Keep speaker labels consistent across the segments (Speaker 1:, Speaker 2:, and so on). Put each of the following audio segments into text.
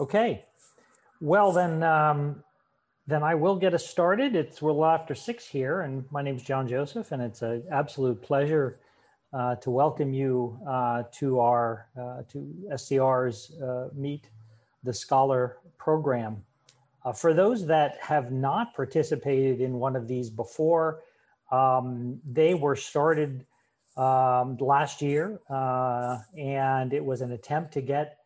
Speaker 1: Okay. Well, then, um, then I will get us started. It's little after six here, and my name is John Joseph, and it's an absolute pleasure uh, to welcome you uh, to our uh, to STR's uh, Meet the Scholar program. Uh, for those that have not participated in one of these before, um, they were started um, last year, uh, and it was an attempt to get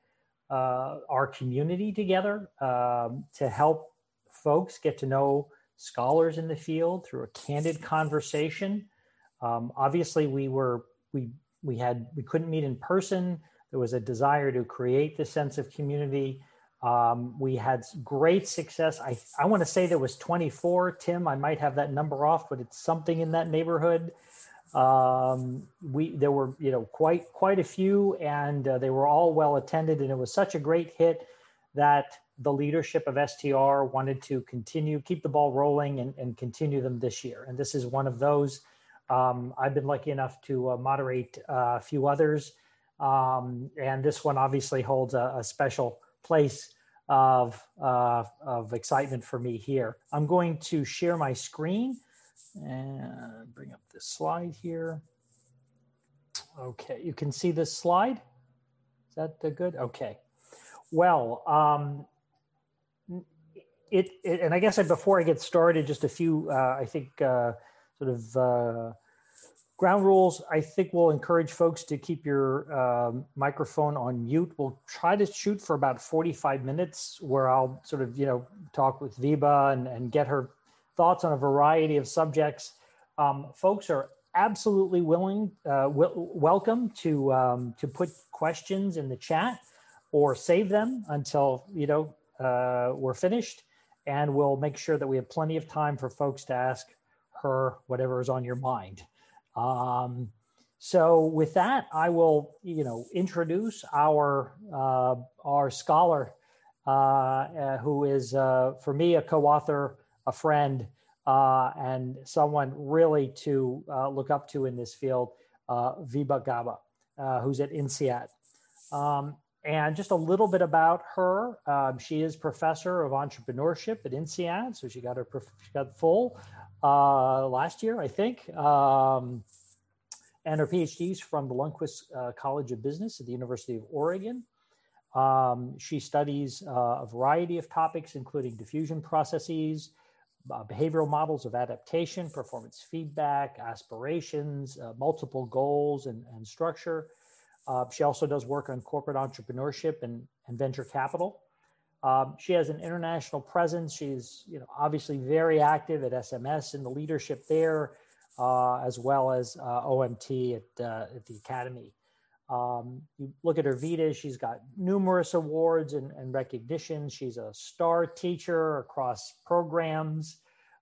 Speaker 1: uh, our community together um, to help folks get to know scholars in the field through a candid conversation. Um, obviously, we were we we had we couldn't meet in person. There was a desire to create this sense of community. Um, we had great success. I, I want to say there was 24. Tim, I might have that number off, but it's something in that neighborhood. Um, we there were you know quite quite a few, and uh, they were all well attended, and it was such a great hit that the leadership of STR wanted to continue keep the ball rolling and, and continue them this year. And this is one of those. Um, I've been lucky enough to uh, moderate uh, a few others, um, and this one obviously holds a, a special place of, uh, of excitement for me here. I'm going to share my screen and bring up this slide here. Okay, you can see this slide. Is that the good? Okay. Well, um, it, it, and I guess before I get started, just a few, uh, I think, uh, sort of uh, ground rules. I think we'll encourage folks to keep your um, microphone on mute. We'll try to shoot for about 45 minutes where I'll sort of, you know, talk with Vibha and, and get her thoughts on a variety of subjects. Um, folks are absolutely willing, uh, welcome to um, to put questions in the chat or save them until you know uh, we're finished, and we'll make sure that we have plenty of time for folks to ask her whatever is on your mind. Um, so with that, I will you know introduce our uh, our scholar uh, uh, who is uh, for me a co-author a friend uh, and someone really to uh, look up to in this field, uh, Vibha Gaba, uh, who's at INSEAD. Um, and just a little bit about her. Um, she is professor of entrepreneurship at INSEAD, so she got her she got full uh, last year, I think. Um, and her PhD is from the Lundquist uh, College of Business at the University of Oregon. Um, she studies a variety of topics, including diffusion processes, uh, behavioral models of adaptation, performance feedback, aspirations, uh, multiple goals, and, and structure. Uh, she also does work on corporate entrepreneurship and, and venture capital. Um, she has an international presence. She's you know, obviously very active at SMS in the leadership there, uh, as well as uh, OMT at, uh, at the Academy. Um, you look at her Vita, she's got numerous awards and, and recognitions. She's a star teacher across programs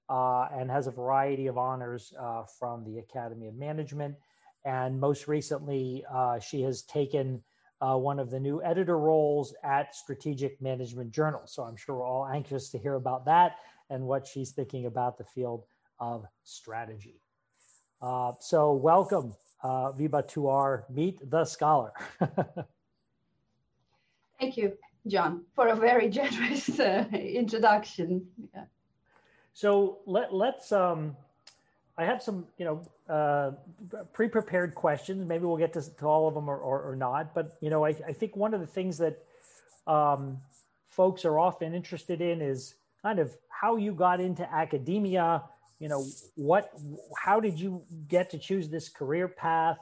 Speaker 1: uh, and has a variety of honors uh, from the Academy of Management. And most recently, uh, she has taken uh, one of the new editor roles at Strategic Management Journal. So I'm sure we're all anxious to hear about that and what she's thinking about the field of strategy. Uh, so welcome, uh, Vibha to our Meet the Scholar.
Speaker 2: Thank you, John, for a very generous uh, introduction. Yeah.
Speaker 1: So let, let's, um, I have some, you know, uh, pre-prepared questions. Maybe we'll get to, to all of them or, or, or, not. But, you know, I, I think one of the things that um, folks are often interested in is kind of how you got into academia, you know what how did you get to choose this career path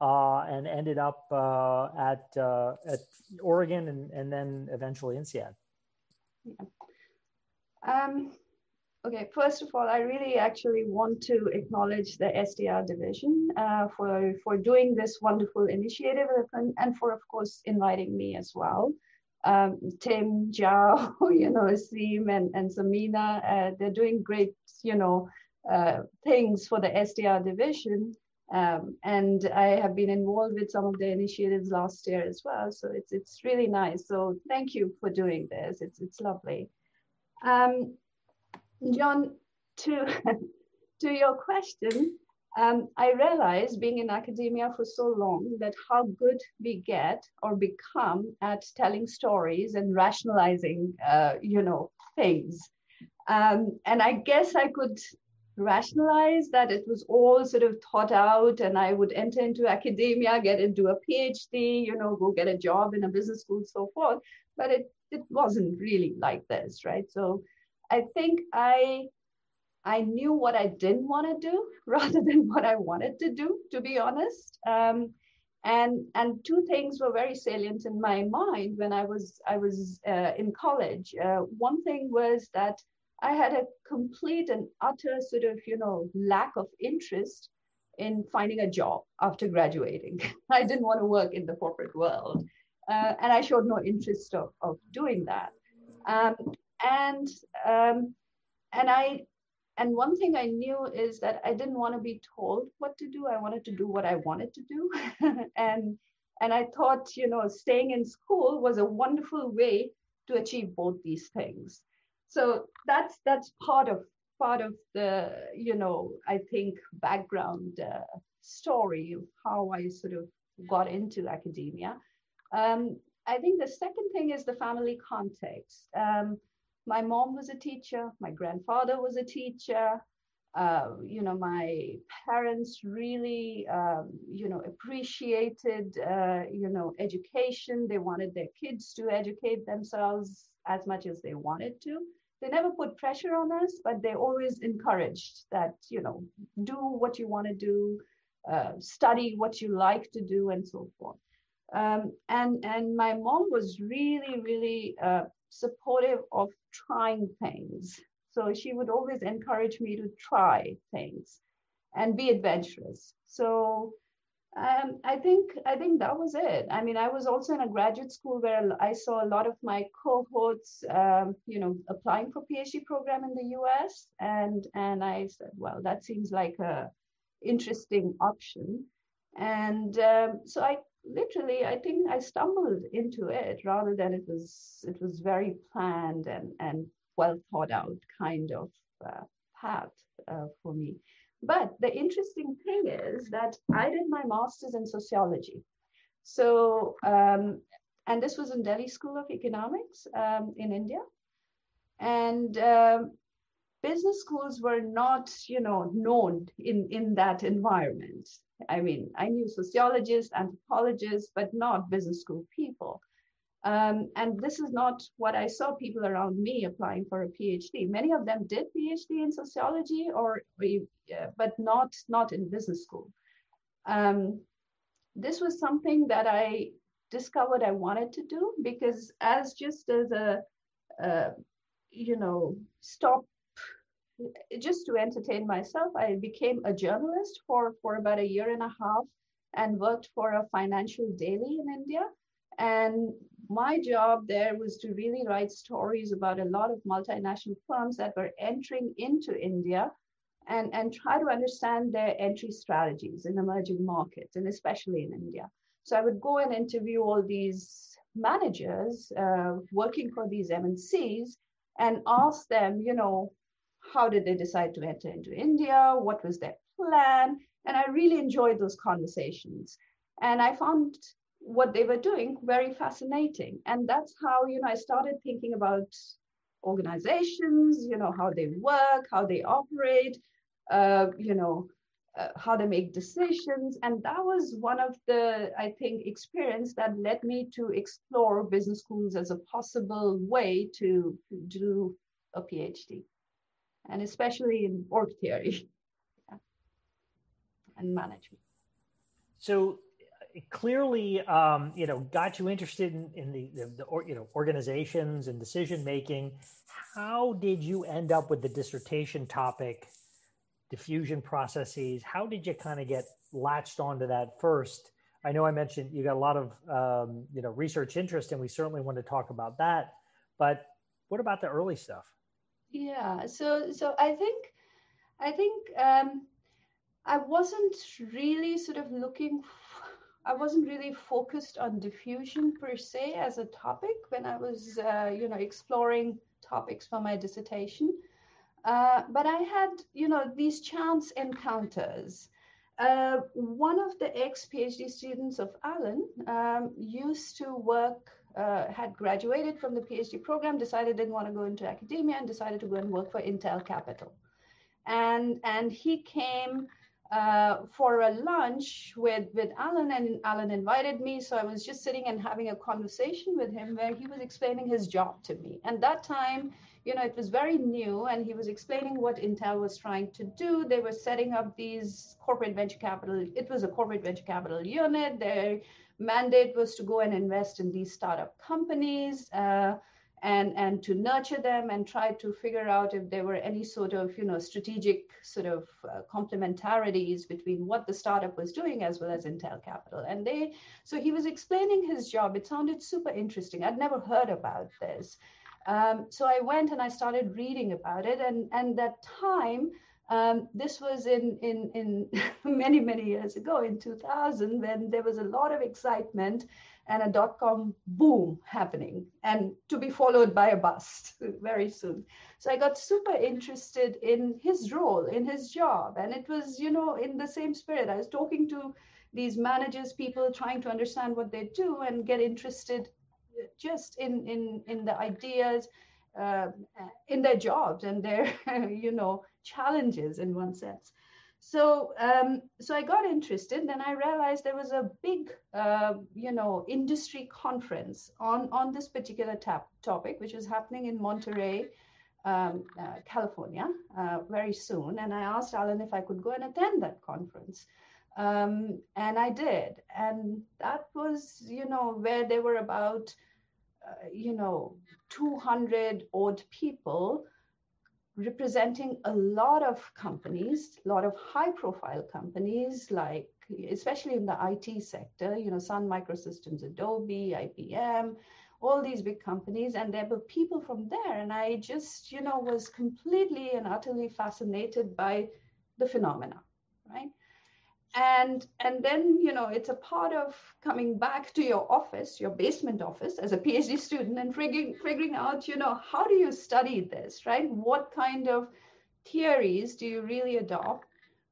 Speaker 1: uh, and ended up uh, at uh, at Oregon and, and then eventually INSEAD?
Speaker 2: Yeah. Um, okay, first of all, I really actually want to acknowledge the STR division uh, for for doing this wonderful initiative and, and for of course inviting me as well. Um, Tim, Zhao, you know, Asim and, and Samina, uh, they're doing great you know, uh, things for the STR division. Um, and I have been involved with some of the initiatives last year as well. So it's it's really nice. So thank you for doing this. It's it's lovely. Um, John, to to your question, um, I realized being in academia for so long that how good we get or become at telling stories and rationalizing, uh, you know, things. Um, and I guess I could rationalize that it was all sort of thought out and I would enter into academia, get into a PhD, you know, go get a job in a business school, so forth. But it, it wasn't really like this, right? So I think I I knew what I didn't want to do rather than what I wanted to do, to be honest. Um, and and two things were very salient in my mind when I was I was uh, in college. Uh, one thing was that I had a complete and utter sort of you know lack of interest in finding a job after graduating. I didn't want to work in the corporate world, uh, and I showed no interest of, of doing that. Um, and um, and I and one thing I knew is that I didn't want to be told what to do. I wanted to do what I wanted to do. and and I thought, you know, staying in school was a wonderful way to achieve both these things. So that's that's part of part of the, you know, I think background uh, story of how I sort of got into academia. Um, I think the second thing is the family context. Um, my mom was a teacher, my grandfather was a teacher. Uh, you know, my parents really, um, you know, appreciated, uh, you know, education. They wanted their kids to educate themselves as much as they wanted to. They never put pressure on us, but they always encouraged that, you know, do what you want to do, uh, study what you like to do, and so forth. Um, and and my mom was really, really uh, supportive of trying things. So she would always encourage me to try things and be adventurous. So um, I think I think that was it. I mean, I was also in a graduate school where I saw a lot of my cohorts, um, you know, applying for PhD program in the U.S. and and I said, well, that seems like a interesting option. And um, so I literally i think i stumbled into it rather than it was it was very planned and and well thought out kind of uh, path uh, for me. But the interesting thing is that i did my master's in sociology. So um, and this was in delhi school of economics um, in india. And um, business schools were not you know known in in that environment I mean, I knew sociologists, anthropologists, but not business school people. Um, and this is not what I saw people around me applying for a PhD. Many of them did PhD in sociology, or but not not in business school. Um, this was something that I discovered I wanted to do because as just as a, uh, you know stop just to entertain myself, I became a journalist for, for about a year and a half and worked for a financial daily in India. And my job there was to really write stories about a lot of multinational firms that were entering into India and, and try to understand their entry strategies in emerging markets, and especially in India. So I would go and interview all these managers uh, working for these MNCs and ask them, you know, how did they decide to enter into India? What was their plan? And I really enjoyed those conversations. And I found what they were doing very fascinating. And that's how, you know, I started thinking about organizations, you know, how they work, how they operate, uh, you know, uh, how they make decisions. And that was one of the, I think, experience that led me to explore business schools as a possible way to do a PhD and especially in org theory and management.
Speaker 1: So clearly, um, you know, got you interested in, in the, the, the or, you know organizations and decision making. How did you end up with the dissertation topic, diffusion processes? How did you kind of get latched onto that first? I know I mentioned you got a lot of um, you know research interest, and we certainly want to talk about that. But what about the early stuff?
Speaker 2: Yeah so so i think i think um i wasn't really sort of looking I wasn't really focused on diffusion per se as a topic when I was, uh, you know, exploring topics for my dissertation. Uh, but I had, you know, these chance encounters. uh, one of the ex PhD students of Alan um, used to work, uh, had graduated from the PhD program, decided didn't want to go into academia, and decided to go and work for Intel Capital. And, and he came uh, for a lunch with, with Alan, and Alan invited me. So I was just sitting and having a conversation with him where he was explaining his job to me. And that time, you know, it was very new, and he was explaining what Intel was trying to do. They were setting up these corporate venture capital. It was a corporate venture capital unit. Their mandate was to go and invest in these startup companies. Uh, and and to nurture them and try to figure out if there were any sort of you know strategic sort of uh, complementarities between what the startup was doing as well as intel capital. And they so he was explaining his job. It sounded super interesting. I'd never heard about this. Um, so i went and i started reading about it and and that time um, this was in, in, in many, many years ago in 2000 when there was a lot of excitement and a dot com boom happening and to be followed by a bust very soon. So I got super interested in his role, in his job. And it was, you know, in the same spirit. I was talking to these managers, people trying to understand what they do and get interested just in, in, in the ideas, uh, in their jobs and their, you know, challenges in one sense. So, um, so I got interested. Then I realized there was a big, uh, you know, industry conference on on this particular tap, topic, which was happening in Monterey, um, uh, California, uh, very soon. And I asked Alan if I could go and attend that conference, um, and I did. And that was, you know, where there were about, uh, you know, 200 odd people representing a lot of companies, a lot of high profile companies, like especially in the IT sector, you know, Sun Microsystems, Adobe, IBM, all these big companies. And there were people from there. And I just, you know, was completely and utterly fascinated by the phenomena, right? And and then you know it's a part of coming back to your office your basement office as a phd student and figuring figuring out you know how do you study this right? What kind of theories do you really adopt?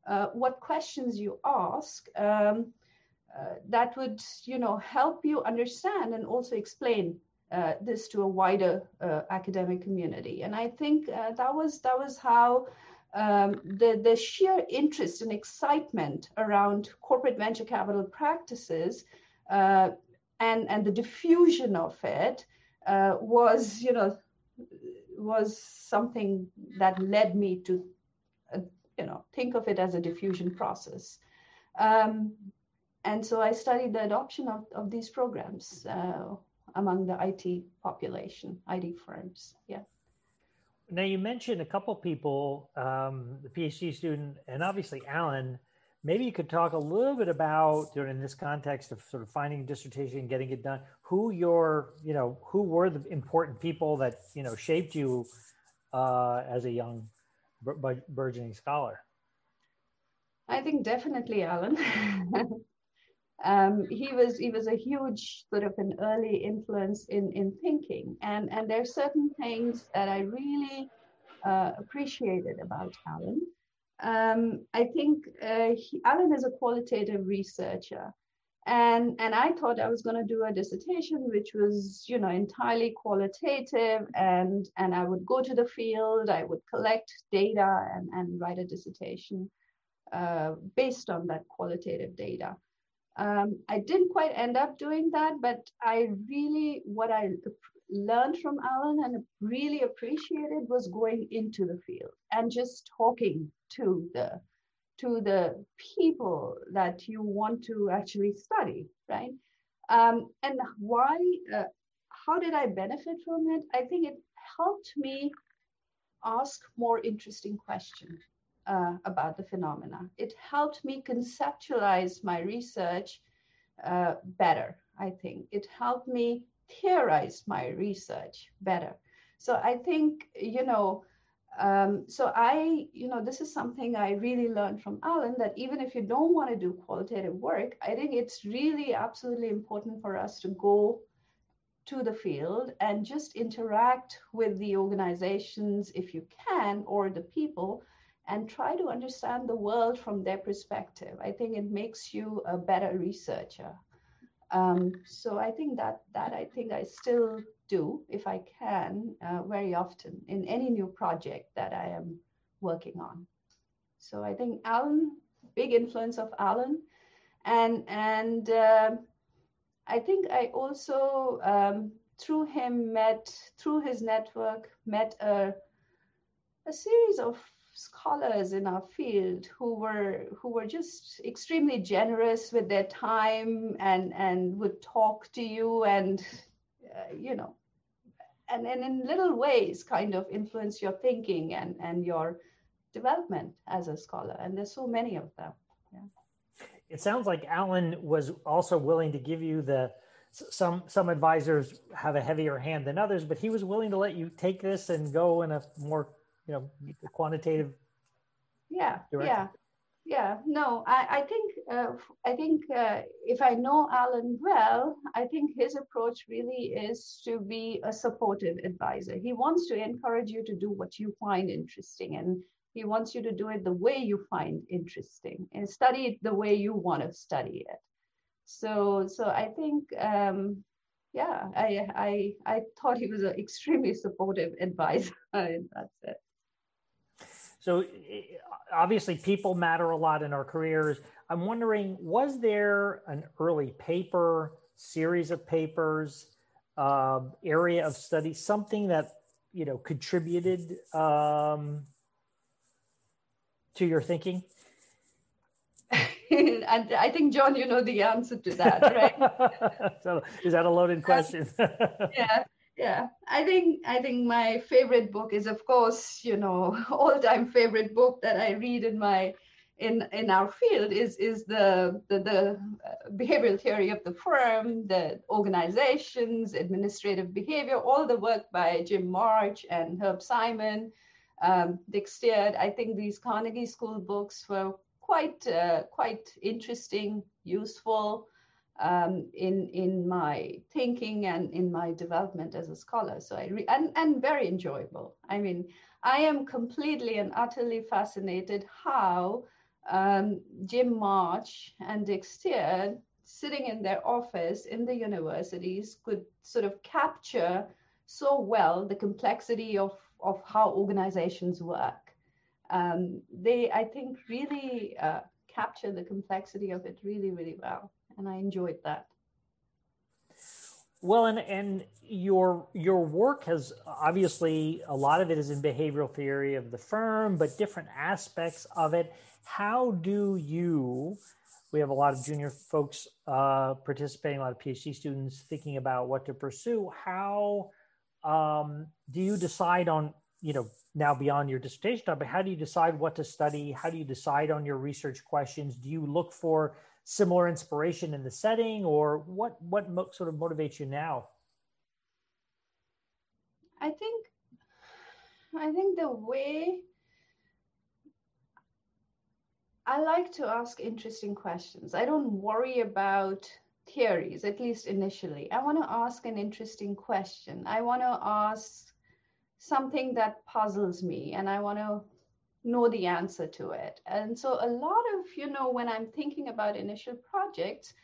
Speaker 2: Uh, what questions you ask um, uh, that would you know help you understand and also explain uh, this to a wider uh, academic community. And i think uh, that was that was how um, the, the sheer interest and excitement around corporate venture capital practices uh, and, and the diffusion of it uh, was, you know, was something that led me to, uh, you know, think of it as a diffusion process. Um, and so I studied the adoption of, of these programs uh, among the IT population, IT firms. Yeah.
Speaker 1: Now you mentioned a couple people, um, the PhD student, and obviously Alan. Maybe you could talk a little bit about, in this context of sort of finding a dissertation and getting it done, who your, you know, who were the important people that you know shaped you uh, as a young burgeoning scholar.
Speaker 2: I think definitely Alan. um, he was he was a huge sort of an early influence in in thinking, and and there are certain things that I really uh, appreciated about Alan. Um, I think uh, he, Alan is a qualitative researcher, and and I thought I was going to do a dissertation which was you know entirely qualitative, and and I would go to the field, I would collect data and and write a dissertation uh, based on that qualitative data. Um, I didn't quite end up doing that, but I really, what I learned from Alan and really appreciated was going into the field and just talking to the to the people that you want to actually study, right? Um, and why? Uh, how did I benefit from it? I think it helped me ask more interesting questions uh, about the phenomena. It helped me conceptualize my research uh, better, I think. It helped me theorize my research better. So I think, you know, um, so I, you know, this is something I really learned from Alan that even if you don't want to do qualitative work, I think it's really absolutely important for us to go to the field and just interact with the organizations if you can or the people and try to understand the world from their perspective. I think it makes you a better researcher. Um, so I think that that I think I still do if I can uh, very often in any new project that I am working on. So I think Alan, big influence of Alan, and and uh, I think I also um, through him met through his network met a a series of scholars in our field who were who were just extremely generous with their time and and would talk to you and uh, you know and, and in little ways kind of influence your thinking and and your development as a scholar. And there's so many of them. Yeah
Speaker 1: it sounds like alan was also willing to give you the some some advisors have a heavier hand than others but he was willing to let you take this and go in a more you know quantitative
Speaker 2: yeah direction. yeah yeah. No i, I think uh, i think uh, if i know alan well i think his approach really is to be a supportive advisor. He wants to encourage you to do what you find interesting and he wants you to do it the way you find interesting and study it the way you want to study it. So so i think um, yeah i i i thought he was an extremely supportive advisor. That's it
Speaker 1: so obviously, people matter a lot in our careers. I'm wondering, was there an early paper, series of papers, uh, area of study, something that you know contributed um, to your thinking?
Speaker 2: and I think John, you know the answer to that, right?
Speaker 1: so, is that a loaded question?
Speaker 2: yeah yeah i think i think my favorite book is of course you know all time favorite book that i read in my in in our field is is the the, the uh, behavioral theory of the firm the organizations administrative behavior all the work by jim march and herb simon um, Dick Cyert. I think these carnegie school books were quite uh, quite interesting useful um, in in my thinking and in my development as a scholar. So I re- and and very enjoyable. I mean, I am completely and utterly fascinated how um, Jim March and Dick Cyert, sitting in their office in the universities, could sort of capture so well the complexity of of how organizations work. Um, they, I think, really uh, capture the complexity of it really, really well and I enjoyed that.
Speaker 1: Well, and and your your work has obviously a lot of it is in behavioral theory of the firm, but different aspects of it. How do you? We have a lot of junior folks uh, participating, a lot of PhD students thinking about what to pursue. How um, do you decide on you know now beyond your dissertation but how do you decide what to study how do you decide on your research questions do you look for similar inspiration in the setting or what what mo- sort of motivates you now?
Speaker 2: I think i think the way i like to ask interesting questions. I don't worry about theories at least initially. I want to ask an interesting question. I want to ask something that puzzles me and i want to know the answer to it. And so a lot of, you know, when I'm thinking about initial projects,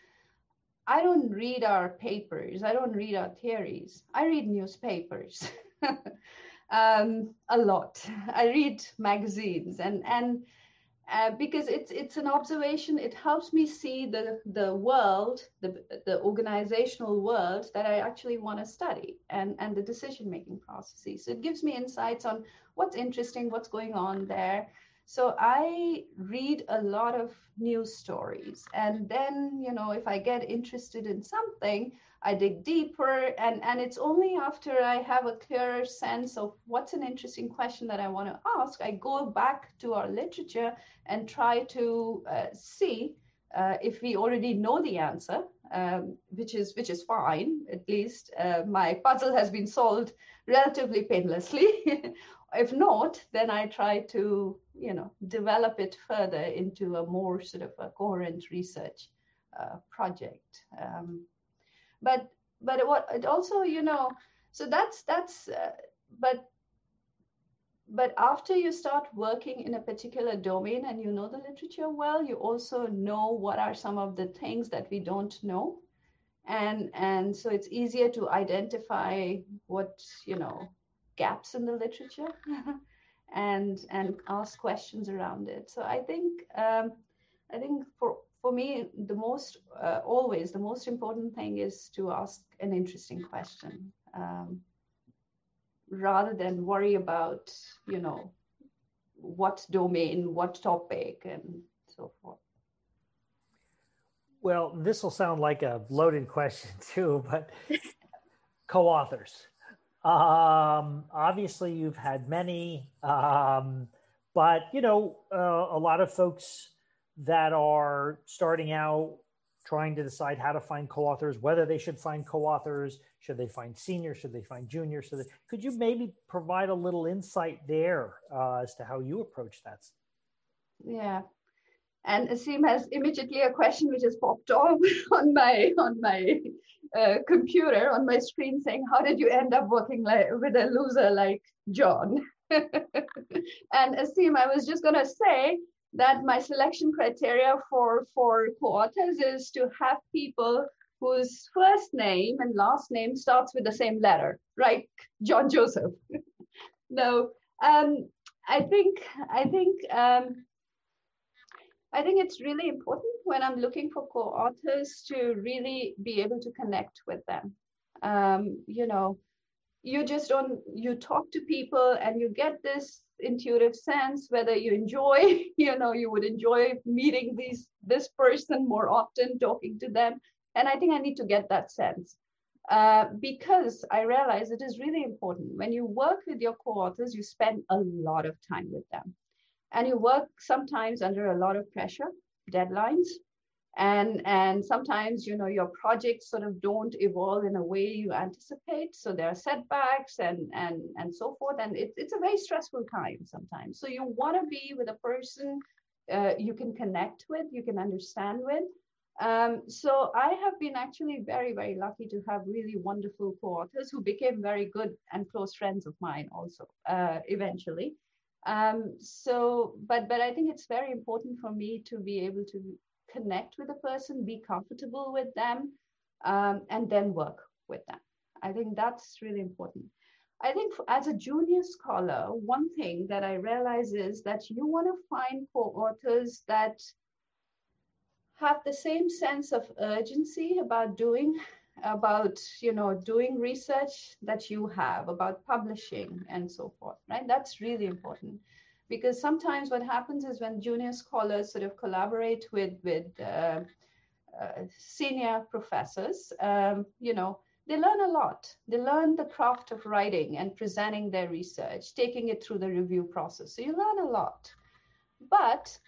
Speaker 2: I don't read our papers, I don't read our theories, I read newspapers. um, a lot. I read magazines and and uh, because it's it's an observation. It helps me see the the world, the the organizational world that I actually want to study, and and the decision making processes. So it gives me insights on what's interesting, what's going on there. So I read a lot of news stories, and then you know if I get interested in something, I dig deeper, and, and it's only after I have a clearer sense of what's an interesting question that I want to ask, I go back to our literature and try to uh, see uh, if we already know the answer, um, which is which is fine. At least uh, my puzzle has been solved relatively painlessly. if not, then I try to you know develop it further into a more sort of a coherent research uh, project. Um, but but what it also you know so that's that's uh, but but after you start working in a particular domain and you know the literature well, you also know what are some of the things that we don't know. And, and so it's easier to identify what, you know, gaps in the literature and, and ask questions around it. So I think, um, I think for, for me, the most, uh, always the most important thing is to ask an interesting question. Um, rather than worry about, you know, what domain, what topic, and so forth.
Speaker 1: Well, this will sound like a loaded question too, but co-authors. Um, obviously, you've had many, um, but you know, uh, a lot of folks that are starting out trying to decide how to find co-authors, whether they should find co-authors, should they find seniors, should they find juniors? So could you maybe provide a little insight there uh, as to how you approach that?
Speaker 2: Yeah, and Asim has immediately a question which has popped off on my on my uh, computer on my screen saying, "How did you end up working like, with a loser like John?" and Asim, I was just gonna say that my selection criteria for for co-authors is to have people whose first name and last name starts with the same letter, right? John Joseph. no, um, I think I think um, I think it's really important when I'm looking for co-authors to really be able to connect with them. Um, you know, you just don't you talk to people and you get this intuitive sense whether you enjoy you know you would enjoy meeting these this person more often talking to them. And i think i need to get that sense uh, because i realize it is really important. When you work with your co-authors you spend a lot of time with them. And you work sometimes under a lot of pressure deadlines and and sometimes you know your projects sort of don't evolve in a way you anticipate. So there are setbacks and and and so forth. And it, it's a very stressful time sometimes. So you want to be with a person uh, you can connect with you can understand with. Um, so i have been actually very very lucky to have really wonderful co-authors who became very good and close friends of mine also uh, eventually. Um, so but but i think it's very important for me to be able to connect with a person, be comfortable with them, um, and then work with them. I think that's really important. I think as a junior scholar, one thing that I realize is that you want to find co-authors that have the same sense of urgency about doing about you know doing research that you have about publishing and so forth right that's really important because sometimes what happens is when junior scholars sort of collaborate with with uh, uh, senior professors, um, you know, they learn a lot. They learn the craft of writing and presenting their research, taking it through the review process. So you learn a lot. But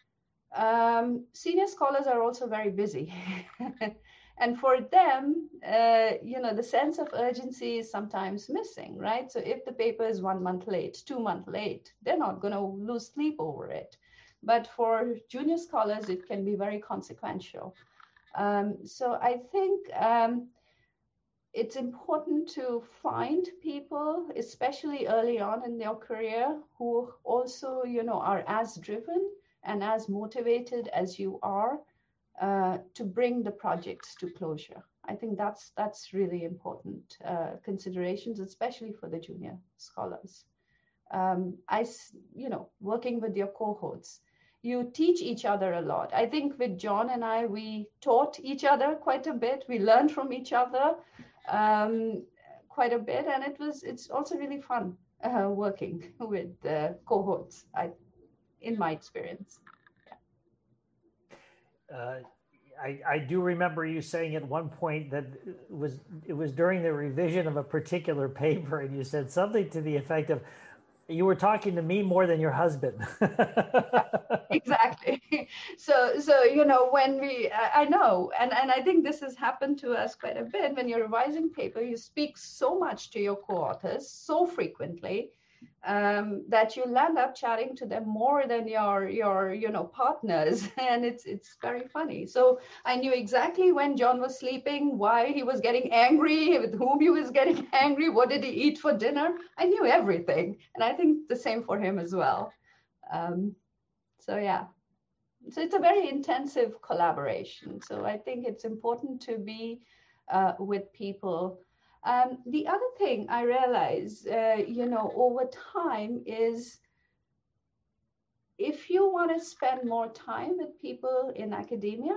Speaker 2: um, senior scholars are also very busy. and for them uh, you know the sense of urgency is sometimes missing right? So if the paper is one month late two month late they're not going to lose sleep over it. But for junior scholars it can be very consequential. Um, so i think um, it's important to find people especially early on in their career who also you know are as driven and as motivated as you are uh, to bring the projects to closure. I think that's that's really important uh, considerations, especially for the junior scholars. Um, I, you know, working with your cohorts, you teach each other a lot. I think with John and I, we taught each other quite a bit. We learned from each other um, quite a bit, and it was it's also really fun uh, working with the cohorts. I, in my experience.
Speaker 1: Uh, I, I, do remember you saying at one point that it was it was during the revision of a particular paper, and you said something to the effect of, "You were talking to me more than your husband."
Speaker 2: exactly. So so you know when we I know, and and I think this has happened to us quite a bit. When you're revising paper, you speak so much to your co-authors so frequently um, that you land up chatting to them more than your your you know partners. And it's it's very funny. So i knew exactly when john was sleeping why he was getting angry with whom he was getting angry what did he eat for dinner. I knew everything. And i think the same for him as well. Um, so yeah. So it's a very intensive collaboration. So i think it's important to be uh, with people um, the other thing I realize, uh, you know, over time is if you want to spend more time with people in academia,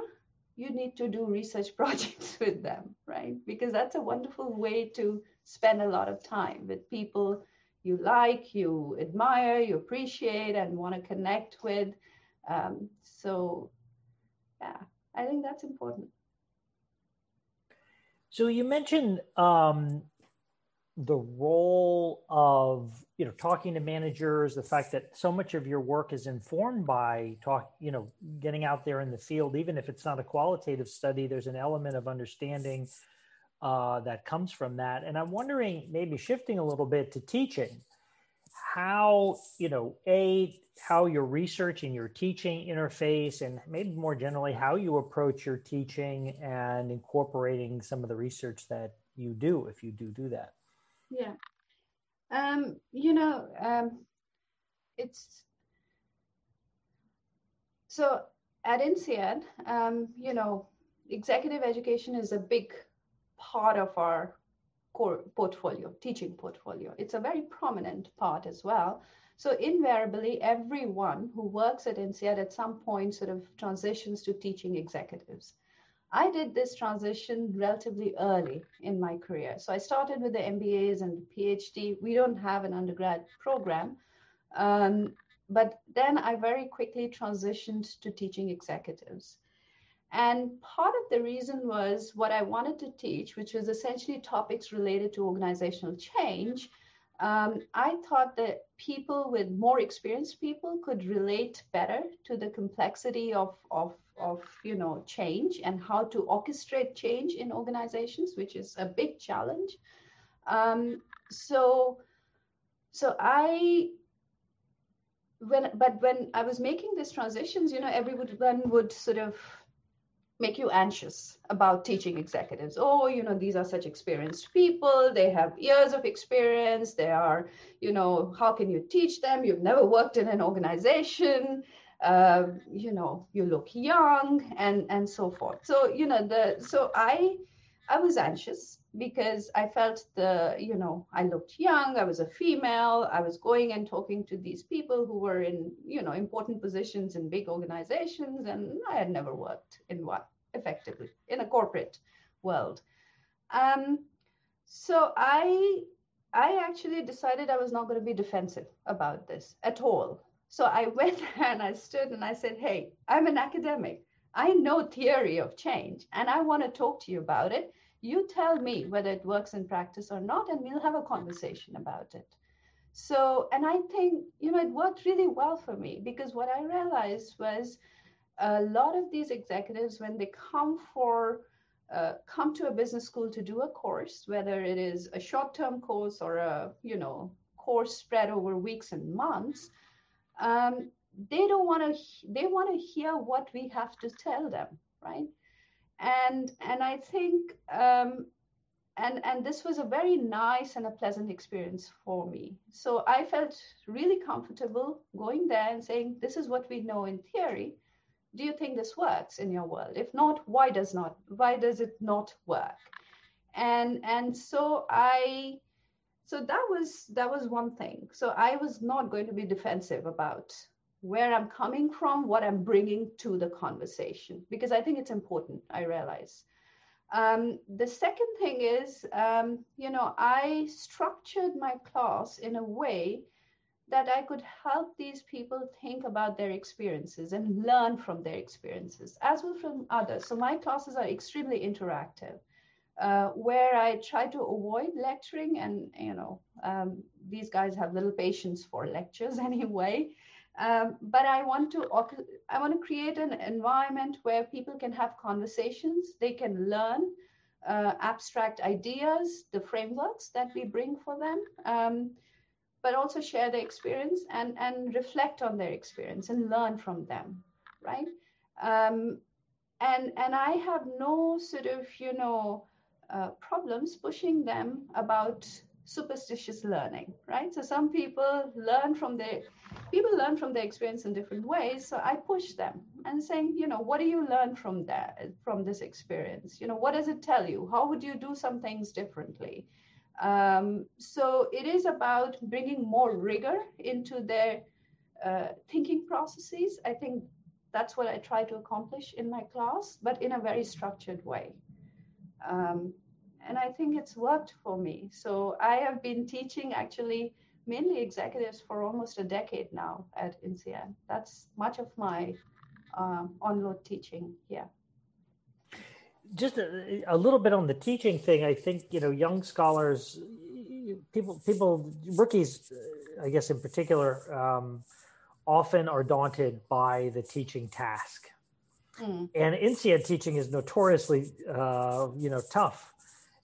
Speaker 2: you need to do research projects with them, right? Because that's a wonderful way to spend a lot of time with people you like, you admire, you appreciate, and want to connect with. Um, so, yeah, I think that's important.
Speaker 1: So you mentioned um, the role of you know talking to managers, the fact that so much of your work is informed by talk, you know, getting out there in the field, even if it's not a qualitative study. There's an element of understanding uh, that comes from that, and I'm wondering maybe shifting a little bit to teaching how you know a how your research and your teaching interface and maybe more generally how you approach your teaching and incorporating some of the research that you do if you do do that.
Speaker 2: Yeah. Um, you know um, it's so at INSEAD, um, you know, executive education is a big part of our core portfolio, teaching portfolio. It's a very prominent part as well. So invariably, everyone who works at INSEAD at some point sort of transitions to teaching executives. I did this transition relatively early in my career. So I started with the MBAs and PhD. We don't have an undergrad program. Um, but then I very quickly transitioned to teaching executives. And part of the reason was what I wanted to teach, which was essentially topics related to organizational change. Um, I thought that people with more experienced people could relate better to the complexity of, of, of you know change and how to orchestrate change in organizations, which is a big challenge. Um, so, so I when but when I was making these transitions, you know, everyone would sort of make you anxious about teaching executives. Oh, you know, these are such experienced people. They have years of experience. They are, you know, how can you teach them? You've never worked in an organization. Uh, you know, you look young and and so forth. So, you know, the so I I was anxious because I felt the, you know, I looked young, I was a female, I was going and talking to these people who were in, you know, important positions in big organizations, and I had never worked in one effectively in a corporate world. Um, so I I actually decided I was not going to be defensive about this at all. So I went and I stood and I said, Hey, I'm an academic. I know theory of change and I want to talk to you about it you tell me whether it works in practice or not, and we'll have a conversation about it. So, and I think, you know, it worked really well for me because what I realized was a lot of these executives, when they come for, uh, come to a business school to do a course, whether it is a short-term course or a, you know, course spread over weeks and months, um, they don't want to, they want to hear what we have to tell them, right? And and I think um, and and this was a very nice and a pleasant experience for me. So I felt really comfortable going there and saying, "This is what we know in theory. Do you think this works in your world? If not, why does not? Why does it not work?" And and so I so that was that was one thing so i was not going to be defensive about where I'm coming from, what I'm bringing to the conversation, because I think it's important, I realize. Um, the second thing is, um, you know, I structured my class in a way that I could help these people think about their experiences and learn from their experiences as well from others. So my classes are extremely interactive. Uh, where I try to avoid lecturing, and you know, um, these guys have little patience for lectures anyway. Um, but I want to I want to create an environment where people can have conversations. They can learn uh, abstract ideas, the frameworks that we bring for them. Um, but also share their experience and, and reflect on their experience and learn from them, right? Um, and, and I have no sort of, you know, uh, problems pushing them about superstitious learning, right? So some people learn from their people learn from their experience in different ways. So I push them and saying, you know, what do you learn from that from this experience? You know, what does it tell you? How would you do some things differently? Um, so it is about bringing more rigor into their uh, thinking processes. I think that's what I try to accomplish in my class, but in a very structured way. Um, and I think it's worked for me. So I have been teaching actually mainly executives for almost a decade now at INSEAD. That's much of my um, on-load teaching. here.
Speaker 1: Just a, a, little bit on the teaching thing. I think you know young scholars, people, people, rookies, I guess in particular, um, often are daunted by the teaching task. Mm. And INSEAD teaching is notoriously, uh, you know, tough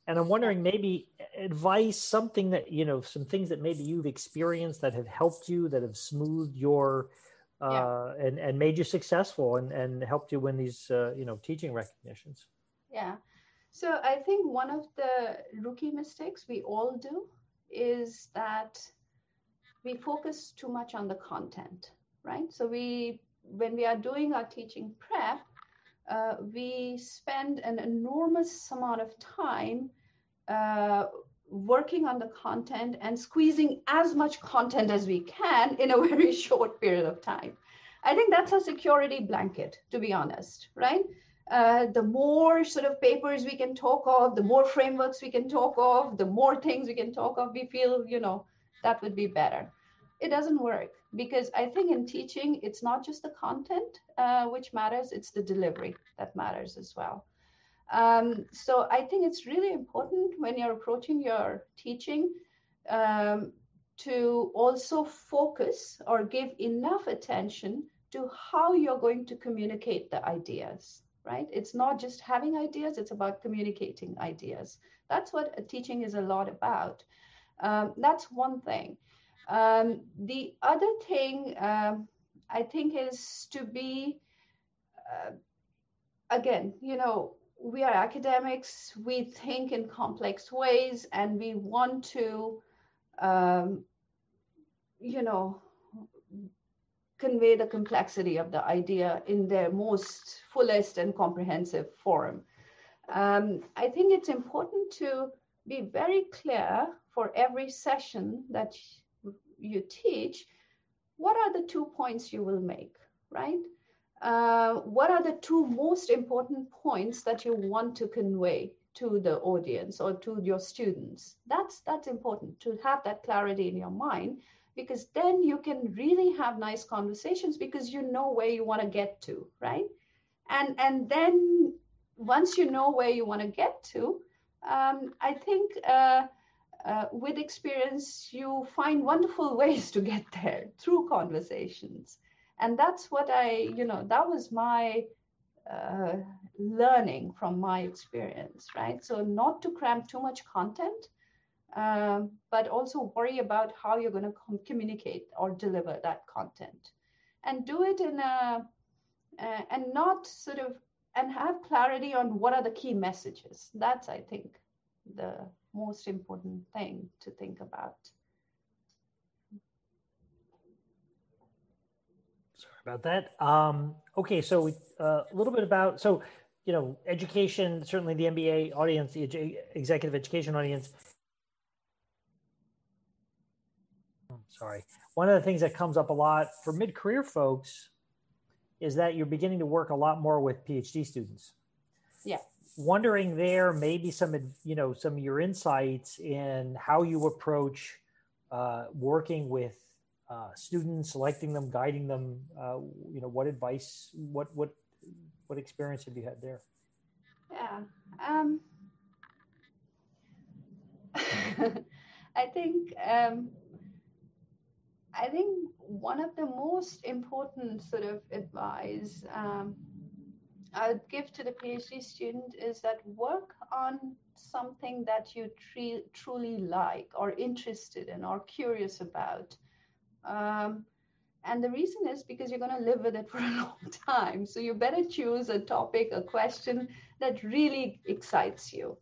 Speaker 1: and i'm wondering maybe advice something that you know some things that maybe you've experienced that have helped you that have smoothed your uh, yeah. and and made you successful and and helped you win these uh, you know teaching recognitions.
Speaker 2: Yeah. So i think one of the rookie mistakes we all do is that we focus too much on the content right? So we when we are doing our teaching prep uh, we spend an enormous amount of time uh, working on the content and squeezing as much content as we can in a very short period of time. I think that's a security blanket, to be honest, right? Uh, the more sort of papers we can talk of, the more frameworks we can talk of, the more things we can talk of, we feel, you know, that would be better. It doesn't work because I think in teaching, it's not just the content uh, which matters, it's the delivery that matters as well. Um, so I think it's really important when you're approaching your teaching um, to also focus or give enough attention to how you're going to communicate the ideas, right? It's not just having ideas, it's about communicating ideas. That's what teaching is a lot about. Um, that's one thing. Um, the other thing um, I think is to be, uh, again, you know, we are academics, we think in complex ways, and we want to, um, you know, convey the complexity of the idea in their most fullest and comprehensive form. Um, I think it's important to be very clear for every session that you teach, what are the two points you will make, right? Uh, what are the two most important points that you want to convey to the audience or to your students? That's that's important to have that clarity in your mind because then you can really have nice conversations because you know where you want to get to, right? And and then once you know where you want to get to, um, I think. Uh, uh, with experience, you find wonderful ways to get there through conversations. And that's what I, you know, that was my uh, learning from my experience, right? So, not to cram too much content, um, but also worry about how you're going to com- communicate or deliver that content. And do it in a, and not sort of, and have clarity on what are the key messages. That's, I think, the most important thing to think about.
Speaker 1: Sorry about that. Um, okay, so uh, a little bit about so you know education. Certainly, the MBA audience, the executive education audience. Oh, sorry. One of the things that comes up a lot for mid-career folks is that you're beginning to work a lot more with PhD students.
Speaker 2: Yeah
Speaker 1: wondering there maybe some you know some of your insights in how you approach uh, working with uh, students selecting them guiding them uh, you know what advice what what what experience have you had there?
Speaker 2: Yeah um, i think um, i think one of the most important sort of advice um, I would give to the PhD student is that work on something that you tre- truly like or interested in or curious about. Um, and the reason is because you're going to live with it for a long time. So you better choose a topic, a question that really excites you.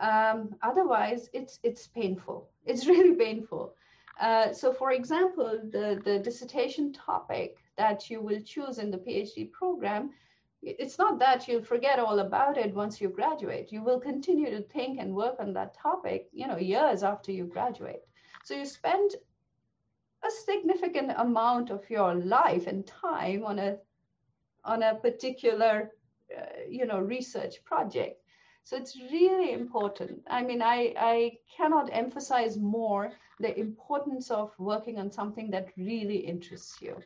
Speaker 2: Um, otherwise, it's it's painful. It's really painful. Uh, so, for example, the, the dissertation topic that you will choose in the PhD program, it's not that you'll forget all about it once you graduate. You will continue to think and work on that topic, you know, years after you graduate. So you spend a significant amount of your life and time on a on a particular, uh, you know, research project. So it's really important. I mean, I, I cannot emphasize more the importance of working on something that really interests you,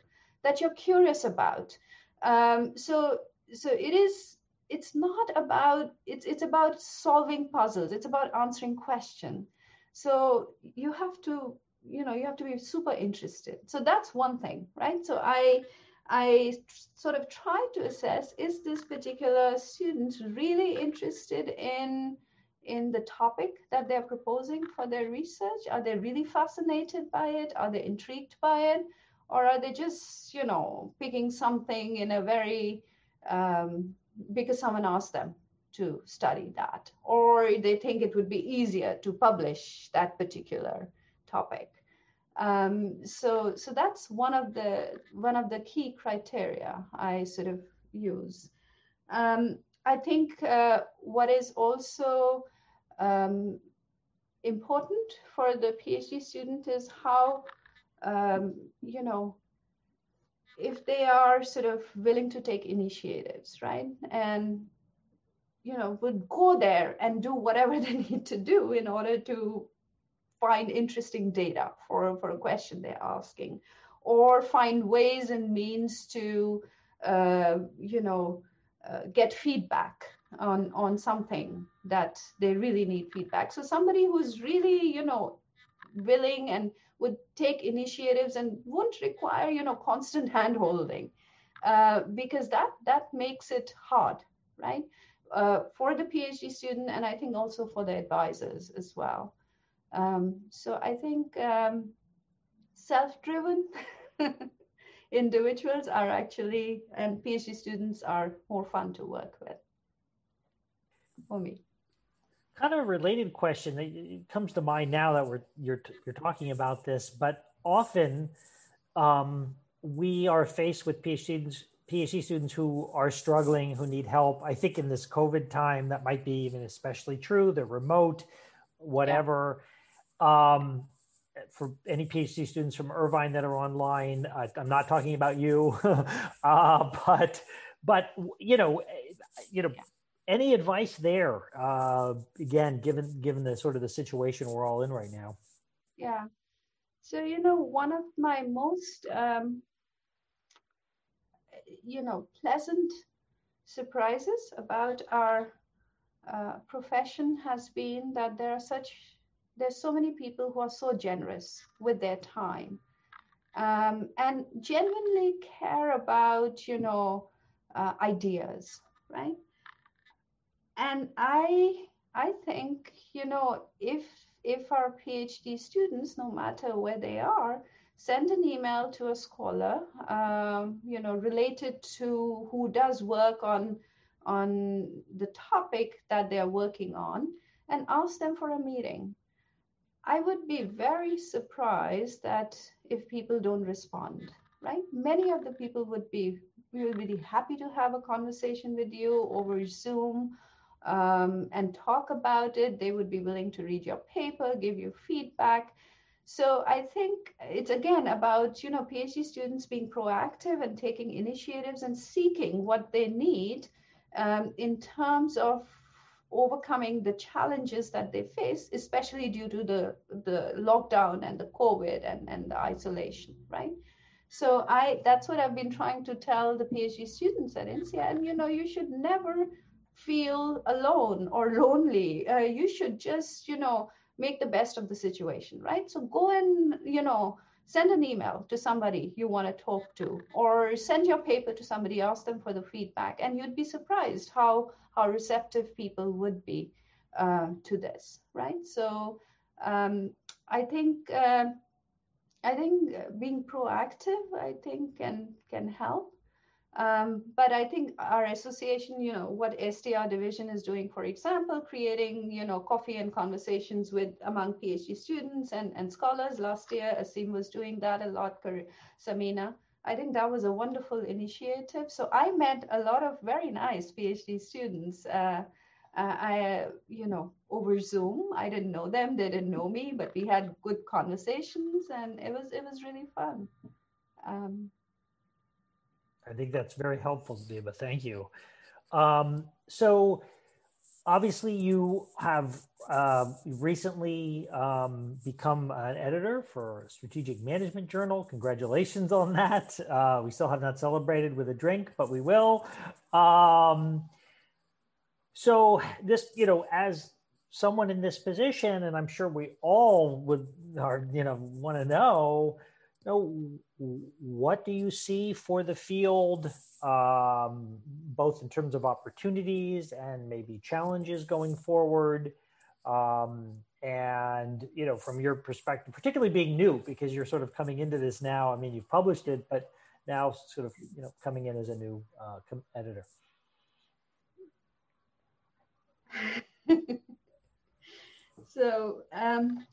Speaker 2: that you're curious about. Um, so, so it is. It's not about. It's it's about solving puzzles. It's about answering questions. So you have to, you know, you have to be super interested. So that's one thing, right? So I I sort of try to assess is this particular student really interested in in the topic that they're proposing for their research? Are they really fascinated by it? Are they intrigued by it? Or are they just, you know, picking something in a very, um, because someone asked them to study that? Or they think it would be easier to publish that particular topic? Um, so, so that's one of the one of the key criteria I sort of use. Um, I think uh, what is also um, important for the PhD student is how, um, you know, if they are sort of willing to take initiatives, right? And, you know, would go there and do whatever they need to do in order to find interesting data for, for a question they're asking, or find ways and means to, uh, you know, uh, get feedback on on something that they really need feedback. So somebody who's really, you know, willing and would take initiatives and won't require, you know, constant hand holding, uh, because that that makes it hard, right? Uh, for the PhD student, and I think also for the advisors as well. Um, so I think um, self-driven individuals are actually, and PhD students are more fun to work with for me.
Speaker 1: Kind of a related question that comes to mind now that we're you're you're talking about this, but often um, we are faced with PhD students, PhD students who are struggling, who need help. I think in this COVID time, that might be even especially true. They're remote, whatever. Yeah um, for any PhD students from Irvine that are online, uh, I'm not talking about you, uh, but but you know, you know, any advice there? Uh, again, given given the sort of the situation we're all in right now.
Speaker 2: Yeah. So you know, one of my most um, you know pleasant surprises about our uh, profession has been that there are such there's so many people who are so generous with their time um, and genuinely care about you know uh, ideas right and i i think you know if if our phd students no matter where they are send an email to a scholar um, you know related to who does work on on the topic that they're working on and ask them for a meeting I would be very surprised that if people don't respond, right? Many of the people would be be happy to have a conversation with you over Zoom um, and talk about it. They would be willing to read your paper, give you feedback. So I think it's again about you know PhD students being proactive and taking initiatives and seeking what they need um, in terms of overcoming the challenges that they face, especially due to the, the lockdown and the COVID and, and the isolation, right? So I that's what I've been trying to tell the PhD students at INSEAD. And you know, you should never feel alone or lonely. Uh, you should just, you know, make the best of the situation, right? So go and, you know, send an email to somebody you want to talk to or send your paper to somebody ask them for the feedback and you'd be surprised how how receptive people would be uh, to this, right? So um, I think uh, I think being proactive, I think can can help. Um, but I think our association, you know, what STR division is doing, for example, creating, you know, coffee and conversations with among PhD students and, and scholars. Last year, Asim was doing that a lot, Samina. I think that was a wonderful initiative. So I met a lot of very nice PhD students. Uh, uh, I, you know, over Zoom. I didn't know them; they didn't know me, but we had good conversations, and it was it was really fun. Um,
Speaker 1: I think that's very helpful, Vibha. Thank you. Um, so, obviously, you have uh, recently um, become an editor for Strategic Management Journal. Congratulations on that. Uh, we still have not celebrated with a drink, but we will. Um, so, this, you know, as someone in this position, and I'm sure we all would, are, you know, want to know know, what do you see for the field, um, both in terms of opportunities and maybe challenges going forward? Um, and you know, from your perspective, particularly being new, because you're sort of coming into this now. I mean, you've published it, but now sort of you know coming in as a new uh, editor.
Speaker 2: so um,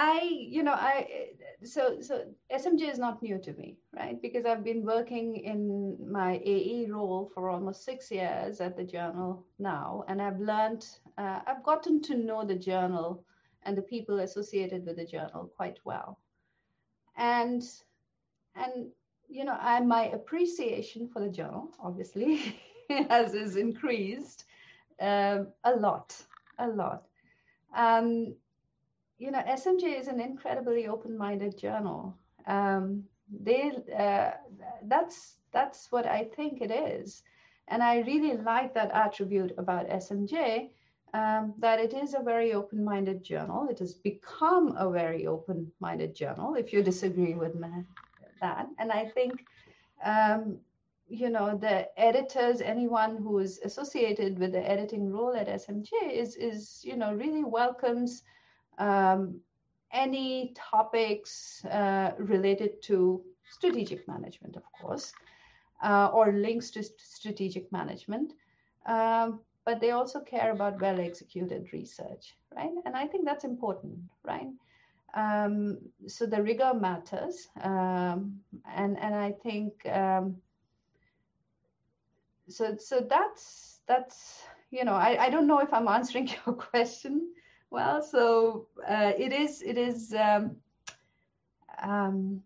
Speaker 2: I, you know, I so so SMJ is not new to me, right? Because I've been working in my AE role for almost six years at the journal now, and I've learned, uh, I've gotten to know the journal and the people associated with the journal quite well, and and you know, I my appreciation for the journal obviously has is increased um, a lot, a lot. Um, you know, SMJ is an incredibly open-minded journal. Um, they uh, that's that's what I think it is, and I really like that attribute about SMJ. Um, that it is a very open-minded journal. It has become a very open-minded journal. If you disagree with me, that, and I think, um, you know, the editors, anyone who is associated with the editing role at SMJ, is is you know really welcomes um, any topics uh, related to strategic management, of course, uh, or links to st- strategic management. Um, but they also care about well executed research, right? And I think that's important, right? Um, so the rigor matters. Um, and, and I think um, so, so that's, that's, you know, I, I don't know if I'm answering your question, well, so uh, it is. It is. Um, um,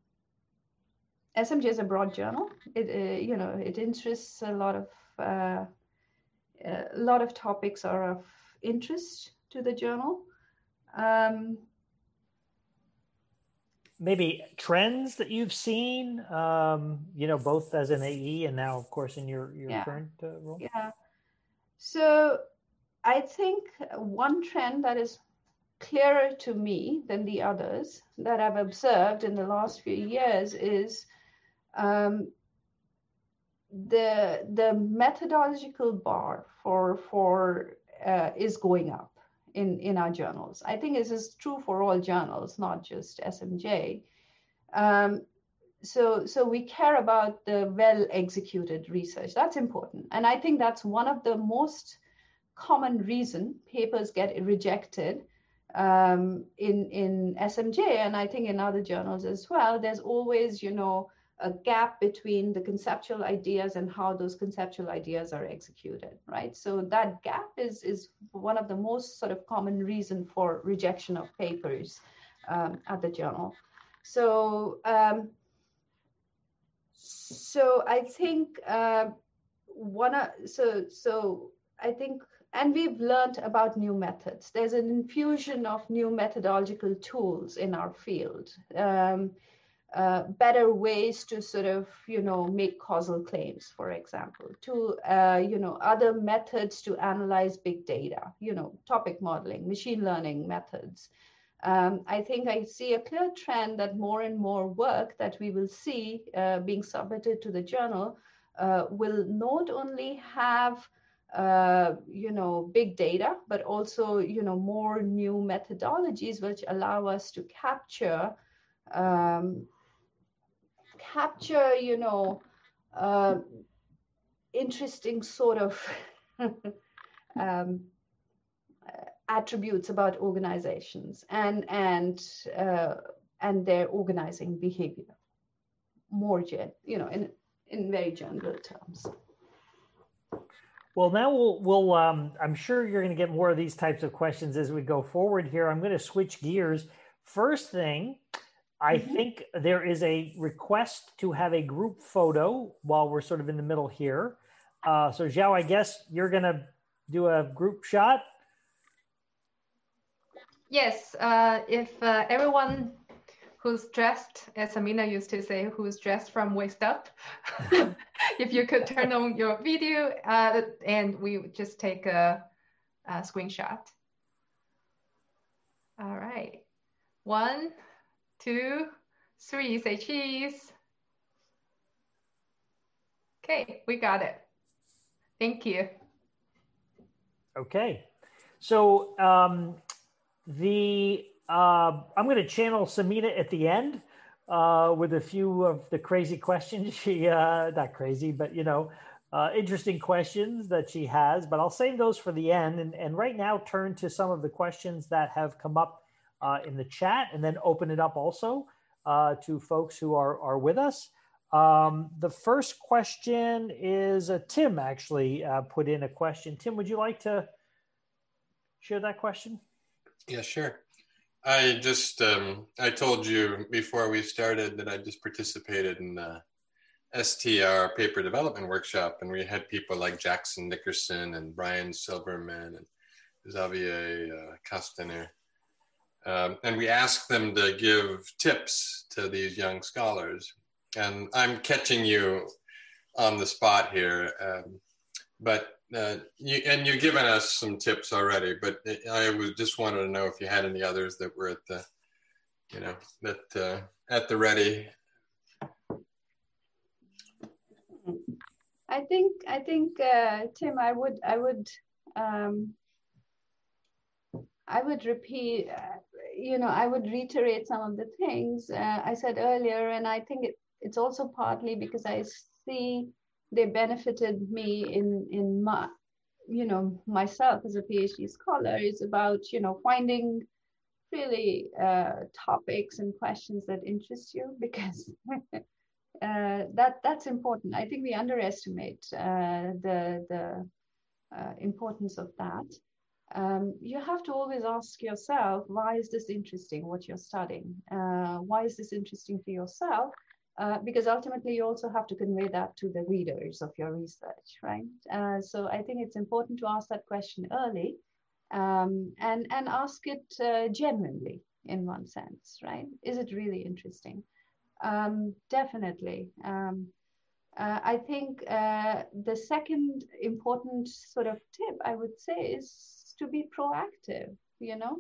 Speaker 2: SMJ is a broad journal. It uh, you know it interests a lot of uh, a lot of topics are of interest to the journal. Um,
Speaker 1: maybe trends that you've seen um, you know both as an ae and now of course in your your yeah. current uh, role
Speaker 2: yeah so I think one trend that is clearer to me than the others that I've observed in the last few years is um, the the methodological bar for for uh, is going up in in our journals. I think this is true for all journals, not just SMJ. Um, so so we care about the well executed research. That's important, and I think that's one of the most common reason papers get rejected um, in in SMJ and I think in other journals as well. There's always, you know, a gap between the conceptual ideas and how those conceptual ideas are executed, right? So that gap is is one of the most sort of common reason for rejection of papers um, at the journal. So um, so I think uh, one of so so I think and we've learned about new methods. There's an infusion of new methodological tools in our field, um, uh, better ways to sort of, you know, make causal claims, for example, to, uh, you know, other methods to analyze big data, you know, topic modeling, machine learning methods. Um, I think I see a clear trend that more and more work that we will see uh, being submitted to the journal uh, will not only have uh, you know, big data, but also, you know, more new methodologies which allow us to capture, um, capture, you know, uh, interesting sort of um, attributes about organizations and and uh, and their organizing behavior, more gen, you know, in in very general terms.
Speaker 1: Well, now we'll, we'll um, I'm sure you're going to get more of these types of questions as we go forward here. I'm going to switch gears. First thing, I mm-hmm. think there is a request to have a group photo while we're sort of in the middle here. Uh, so, Zhao, I guess you're going to do a group shot.
Speaker 3: Yes, uh, if uh, everyone who's dressed, as Amina used to say, who's dressed from waist up. if you could turn on your video uh, and we would just take a, a screenshot. All right. One, two, three, say cheese. Okay, we got it. Thank you.
Speaker 1: Okay. So um, the uh, I'm going to channel Samina at the end uh, with a few of the crazy questions she, uh, not crazy, but you know, uh, interesting questions that she has. But I'll save those for the end, and, and right now turn to some of the questions that have come up uh, in the chat, and then open it up also uh, to folks who are are with us. Um, the first question is Tim actually put in a question. Tim, would you like to share that question?
Speaker 4: Yeah, sure. I just um, I told you before we started that I just participated in the STR paper development workshop, and we had people like Jackson Nickerson and Brian Silverman and Xavier uh, Castaner. Um, and we asked them to give tips to these young scholars. And I'm catching you on the spot here, um, but uh, you, and you've given us some tips already, but I was just wanted to know if you had any others that were at the, you know, that uh, at the ready.
Speaker 2: I think I think uh, Tim, I would I would um, I would repeat, uh, you know, I would reiterate some of the things uh, I said earlier, and I think it, it's also partly because I see they benefited me in in my you know myself as a phd scholar is about you know finding really uh, topics and questions that interest you because uh, that that's important. I think we underestimate uh, the the uh, importance of that. Um, you have to always ask yourself why is this interesting what you're studying? Uh, why is this interesting for yourself uh, because ultimately you also have to convey that to the readers of your research, right? Uh, so I think it's important to ask that question early um, and, and ask it uh, genuinely in one sense, right? Is it really interesting? Um, definitely. Um, uh, I think uh, the second important sort of tip I would say is to be proactive, you know?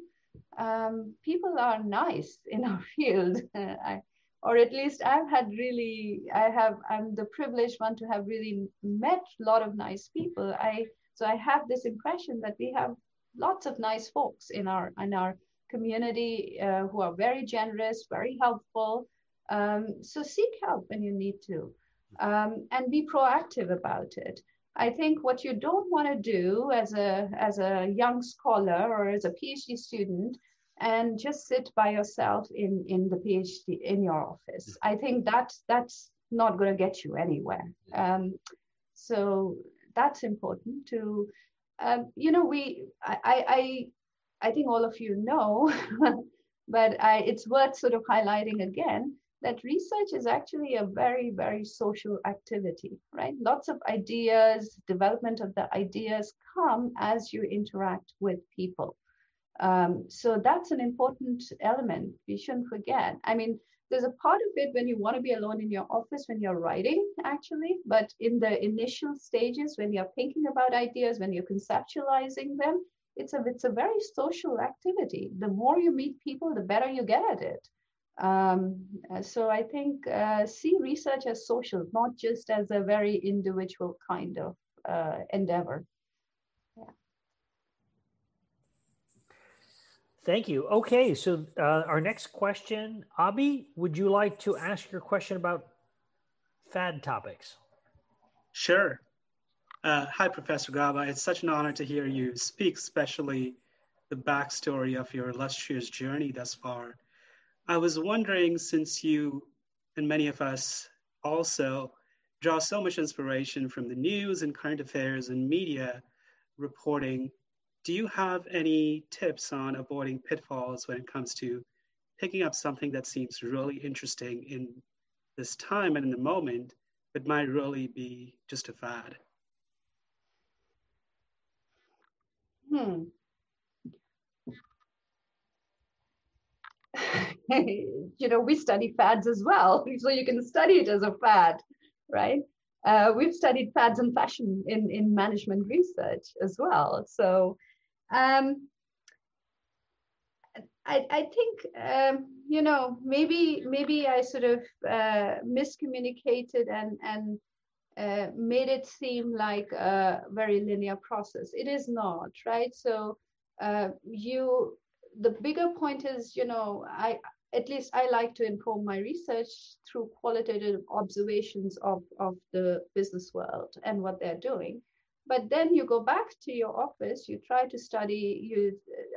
Speaker 2: Um, people are nice in our field. I, or at least I've had really, I have, I'm the privileged one to have really met a lot of nice people. I, so I have this impression that we have lots of nice folks in our, in our community uh, who are very generous, very helpful. Um, so seek help when you need to um, and be proactive about it. I think what you don't want to do as a, as a young scholar or as a PhD student and just sit by yourself in in the phd in your office. I think that that's not going to get you anywhere. Um, so that's important to um, you know we I, I i think all of you know but I, it's worth sort of highlighting again that research is actually a very very social activity right? Lots of ideas development of the ideas come as you interact with people um, so that's an important element we shouldn't forget. I mean, there's a part of it when you want to be alone in your office when you're writing, actually, but in the initial stages, when you're thinking about ideas, when you're conceptualizing them, it's a it's a very social activity. The more you meet people, the better you get at it. Um, so I think uh, see research as social, not just as a very individual kind of uh, endeavor.
Speaker 1: Thank you. Okay, so uh, our next question, Abhi, would you like to ask your question about fad topics?
Speaker 5: Sure. Uh, hi, Professor Gaba. It's such an honor to hear you speak, especially the backstory of your illustrious journey thus far. I was wondering, since you and many of us also draw so much inspiration from the news and current affairs and media reporting do you have any tips on avoiding pitfalls when it comes to picking up something that seems really interesting in this time and in the moment, but might really be just a fad?
Speaker 2: Hmm. you know, we study fads as well, so you can study it as a fad, right? Uh, we've studied fads and fashion in, in management research as well. So um, I, I think um, you know maybe maybe I sort of uh, miscommunicated and and uh, made it seem like a very linear process. It is not, right? So uh, you the bigger point is you know I at least I like to inform my research through qualitative observations of of the business world and what they're doing but then you go back to your office you try to study you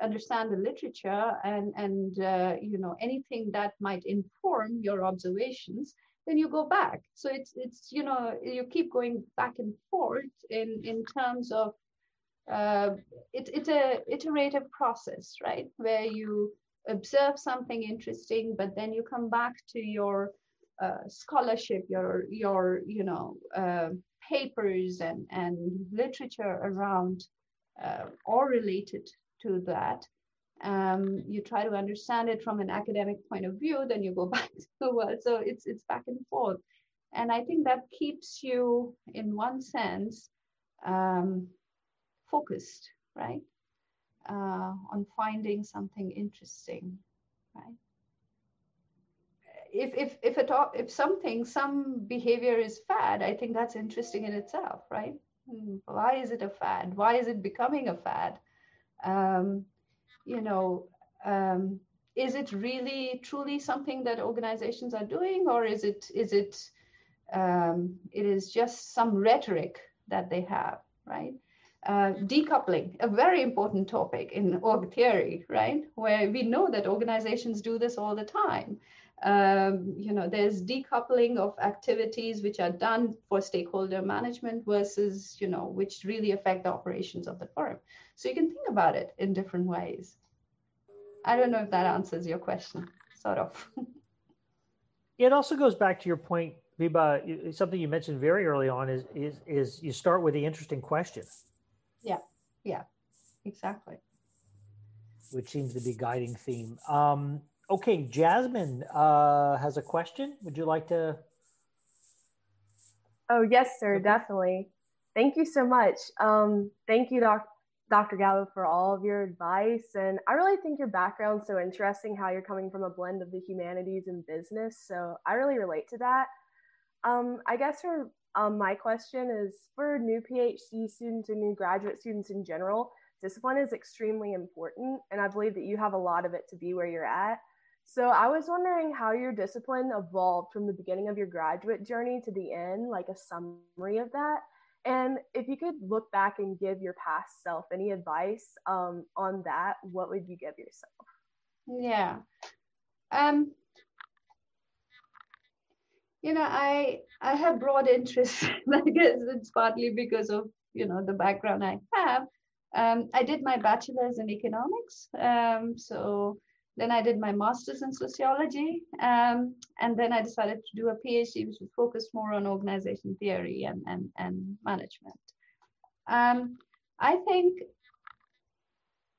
Speaker 2: understand the literature and and uh, you know anything that might inform your observations then you go back. So it's it's you know you keep going back and forth in in terms of uh, it, it's a iterative process right? Where you observe something interesting but then you come back to your uh, scholarship your your you know uh, papers and, and literature around uh, or related to that. Um, you try to understand it from an academic point of view, then you go back to the world. So it's it's back and forth, and I think that keeps you, in one sense, um, focused, right, uh, on finding something interesting, right if if if at all if something some behavior is fad i think that's interesting in itself right? Hmm, why is it a fad? Why is it becoming a fad? Um, you know um, is it really truly something that organizations are doing or is it is it um, it is just some rhetoric that they have right? Uh, decoupling a very important topic in org theory right? Where we know that organizations do this all the time um, you know, there's decoupling of activities which are done for stakeholder management versus, you know, which really affect the operations of the firm. So you can think about it in different ways. I don't know if that answers your question, sort of.
Speaker 1: it also goes back to your point, Vibha. Something you mentioned very early on is is is you start with the interesting question.
Speaker 2: Yeah, yeah, exactly.
Speaker 1: Which seems to be guiding theme. Um, Okay, Jasmine uh, has a question. Would you like to?
Speaker 6: Oh, yes, sir, definitely. Thank you so much. Um, thank you, doc- Dr. Gaba, for all of your advice. And I really think your background's so interesting, how you're coming from a blend of the humanities and business. So I really relate to that. Um, I guess for um, my question is for new PhD students and new graduate students in general, discipline is extremely important. And I believe that you have a lot of it to be where you're at. So I was wondering how your discipline evolved from the beginning of your graduate journey to the end, like a summary of that. And if you could look back and give your past self any advice um, on that, what would you give yourself?
Speaker 2: Yeah. Um, you know, I I have broad interests. I guess it's partly because of you know the background I have. Um, I did my bachelor's in economics, um, so then I did my master's in sociology. Um, and then I decided to do a PhD, which was focused more on organization theory and, and, and management. Um, I think,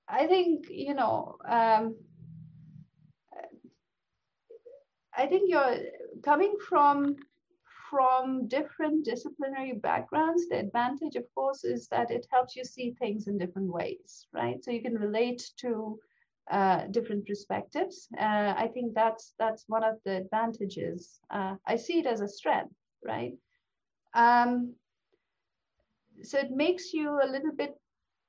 Speaker 2: I think, you know, um, I think you're coming from from different disciplinary backgrounds, the advantage, of course, is that it helps you see things in different ways, right? So you can relate to uh, different perspectives. Uh, I think that's that's one of the advantages. Uh, I see it as a strength, right? Um, so it makes you a little bit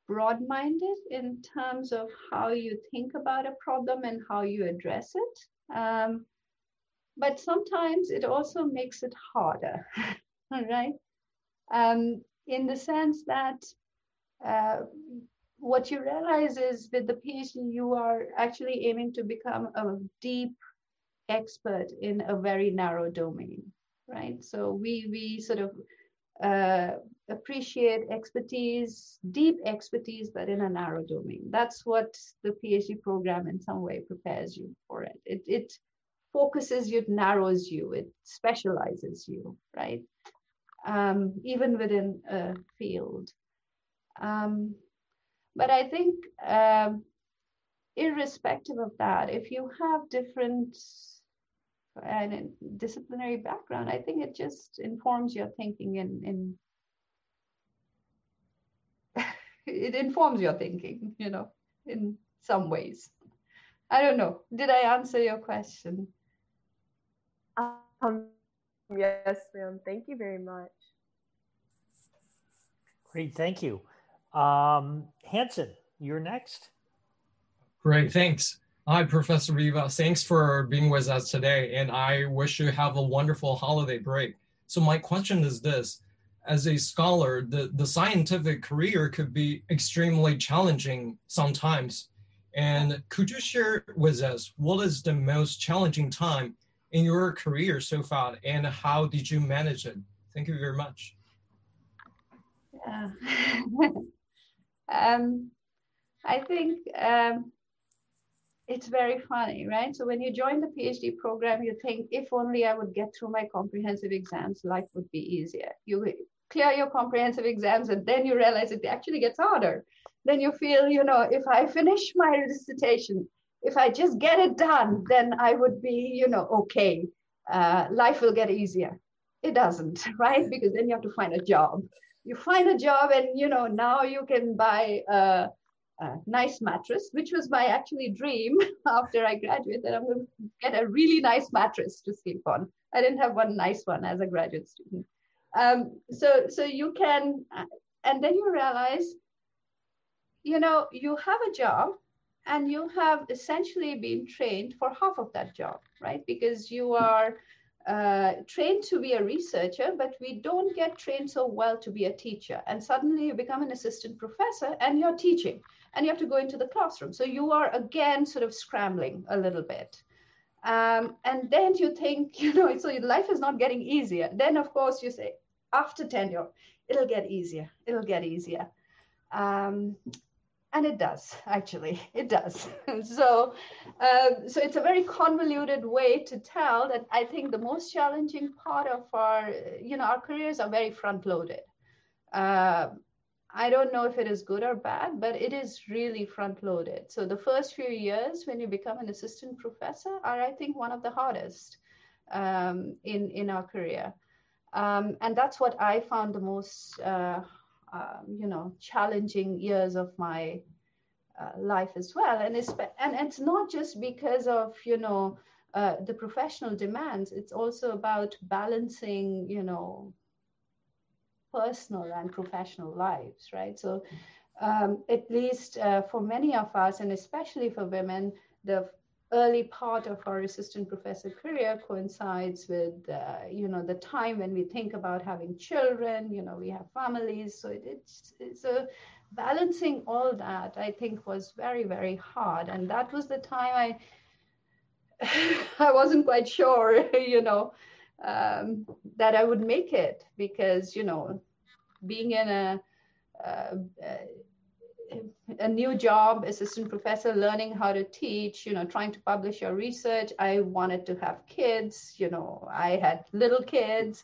Speaker 2: broad-minded in terms of how you think about a problem and how you address it. Um, but sometimes it also makes it harder, right? Um, in the sense that uh, what you realize is with the PhD, you are actually aiming to become a deep expert in a very narrow domain, right? So we we sort of uh, appreciate expertise, deep expertise, but in a narrow domain. That's what the PhD program in some way prepares you for it. It, it focuses you, it narrows you, it specializes you, right? Um, even within a field. Um, but I think, um, irrespective of that, if you have different and disciplinary background, I think it just informs your thinking in, in it informs your thinking, you know, in some ways. I don't know. Did I answer your question?
Speaker 6: Um, yes, ma'am. Thank you very much.
Speaker 1: Great, thank you. Um, Hanson, you're next.
Speaker 7: Great, thanks. Hi, Professor Vibha. Thanks for being with us today, and I wish you have a wonderful holiday break. So my question is this. As a scholar, the, the scientific career could be extremely challenging sometimes. And could you share with us what is the most challenging time in your career so far, and how did you manage it? Thank you very much.
Speaker 2: Yeah. um, I think um, it's very funny, right? So when you join the PhD program, you think, if only I would get through my comprehensive exams, life would be easier. You clear your comprehensive exams, and then you realize it actually gets harder. Then you feel, you know, if I finish my dissertation, if I just get it done, then I would be, you know, okay. Uh, life will get easier. It doesn't, right? Because then you have to find a job. You find a job, and you know now you can buy a a nice mattress, which was my actually dream after I graduated, that I'm going to get a really nice mattress to sleep on. I didn't have one nice one as a graduate student. Um, so, so you can, and then you realize, you know, you have a job and you have essentially been trained for half of that job, right? Because you are uh, trained to be a researcher, but we don't get trained so well to be a teacher. And suddenly you become an assistant professor and you're teaching and you have to go into the classroom. So you are again sort of scrambling a little bit. Um, and then you think, you know, so life is not getting easier. Then, of course, you say, after tenure, it'll get easier. It'll get easier. Um, and it does actually it does so uh, so it's a very convoluted way to tell that i think the most challenging part of our you know our careers are very front loaded uh, I don't know if it is good or bad, but it is really front loaded. So the first few years when you become an assistant professor are, I think, one of the hardest um, in, in our career. Um, and that's what I found the most, uh, uh, you know, challenging years of my uh, life as well. And it's, and it's not just because of, you know, uh, the professional demands. It's also about balancing, you know, personal and professional lives, right? So, um, at least uh, for many of us, and especially for women, the early part of our assistant professor career coincides with, uh, you know, the time when we think about having children. You know, we have families, so it, it's it's a balancing all that. I think was very very hard, and that was the time I. I wasn't quite sure, you know, um, that I would make it because you know being in a uh, a new job, assistant professor, learning how to teach, you know, trying to publish your research. I wanted to have kids, you know, I had little kids.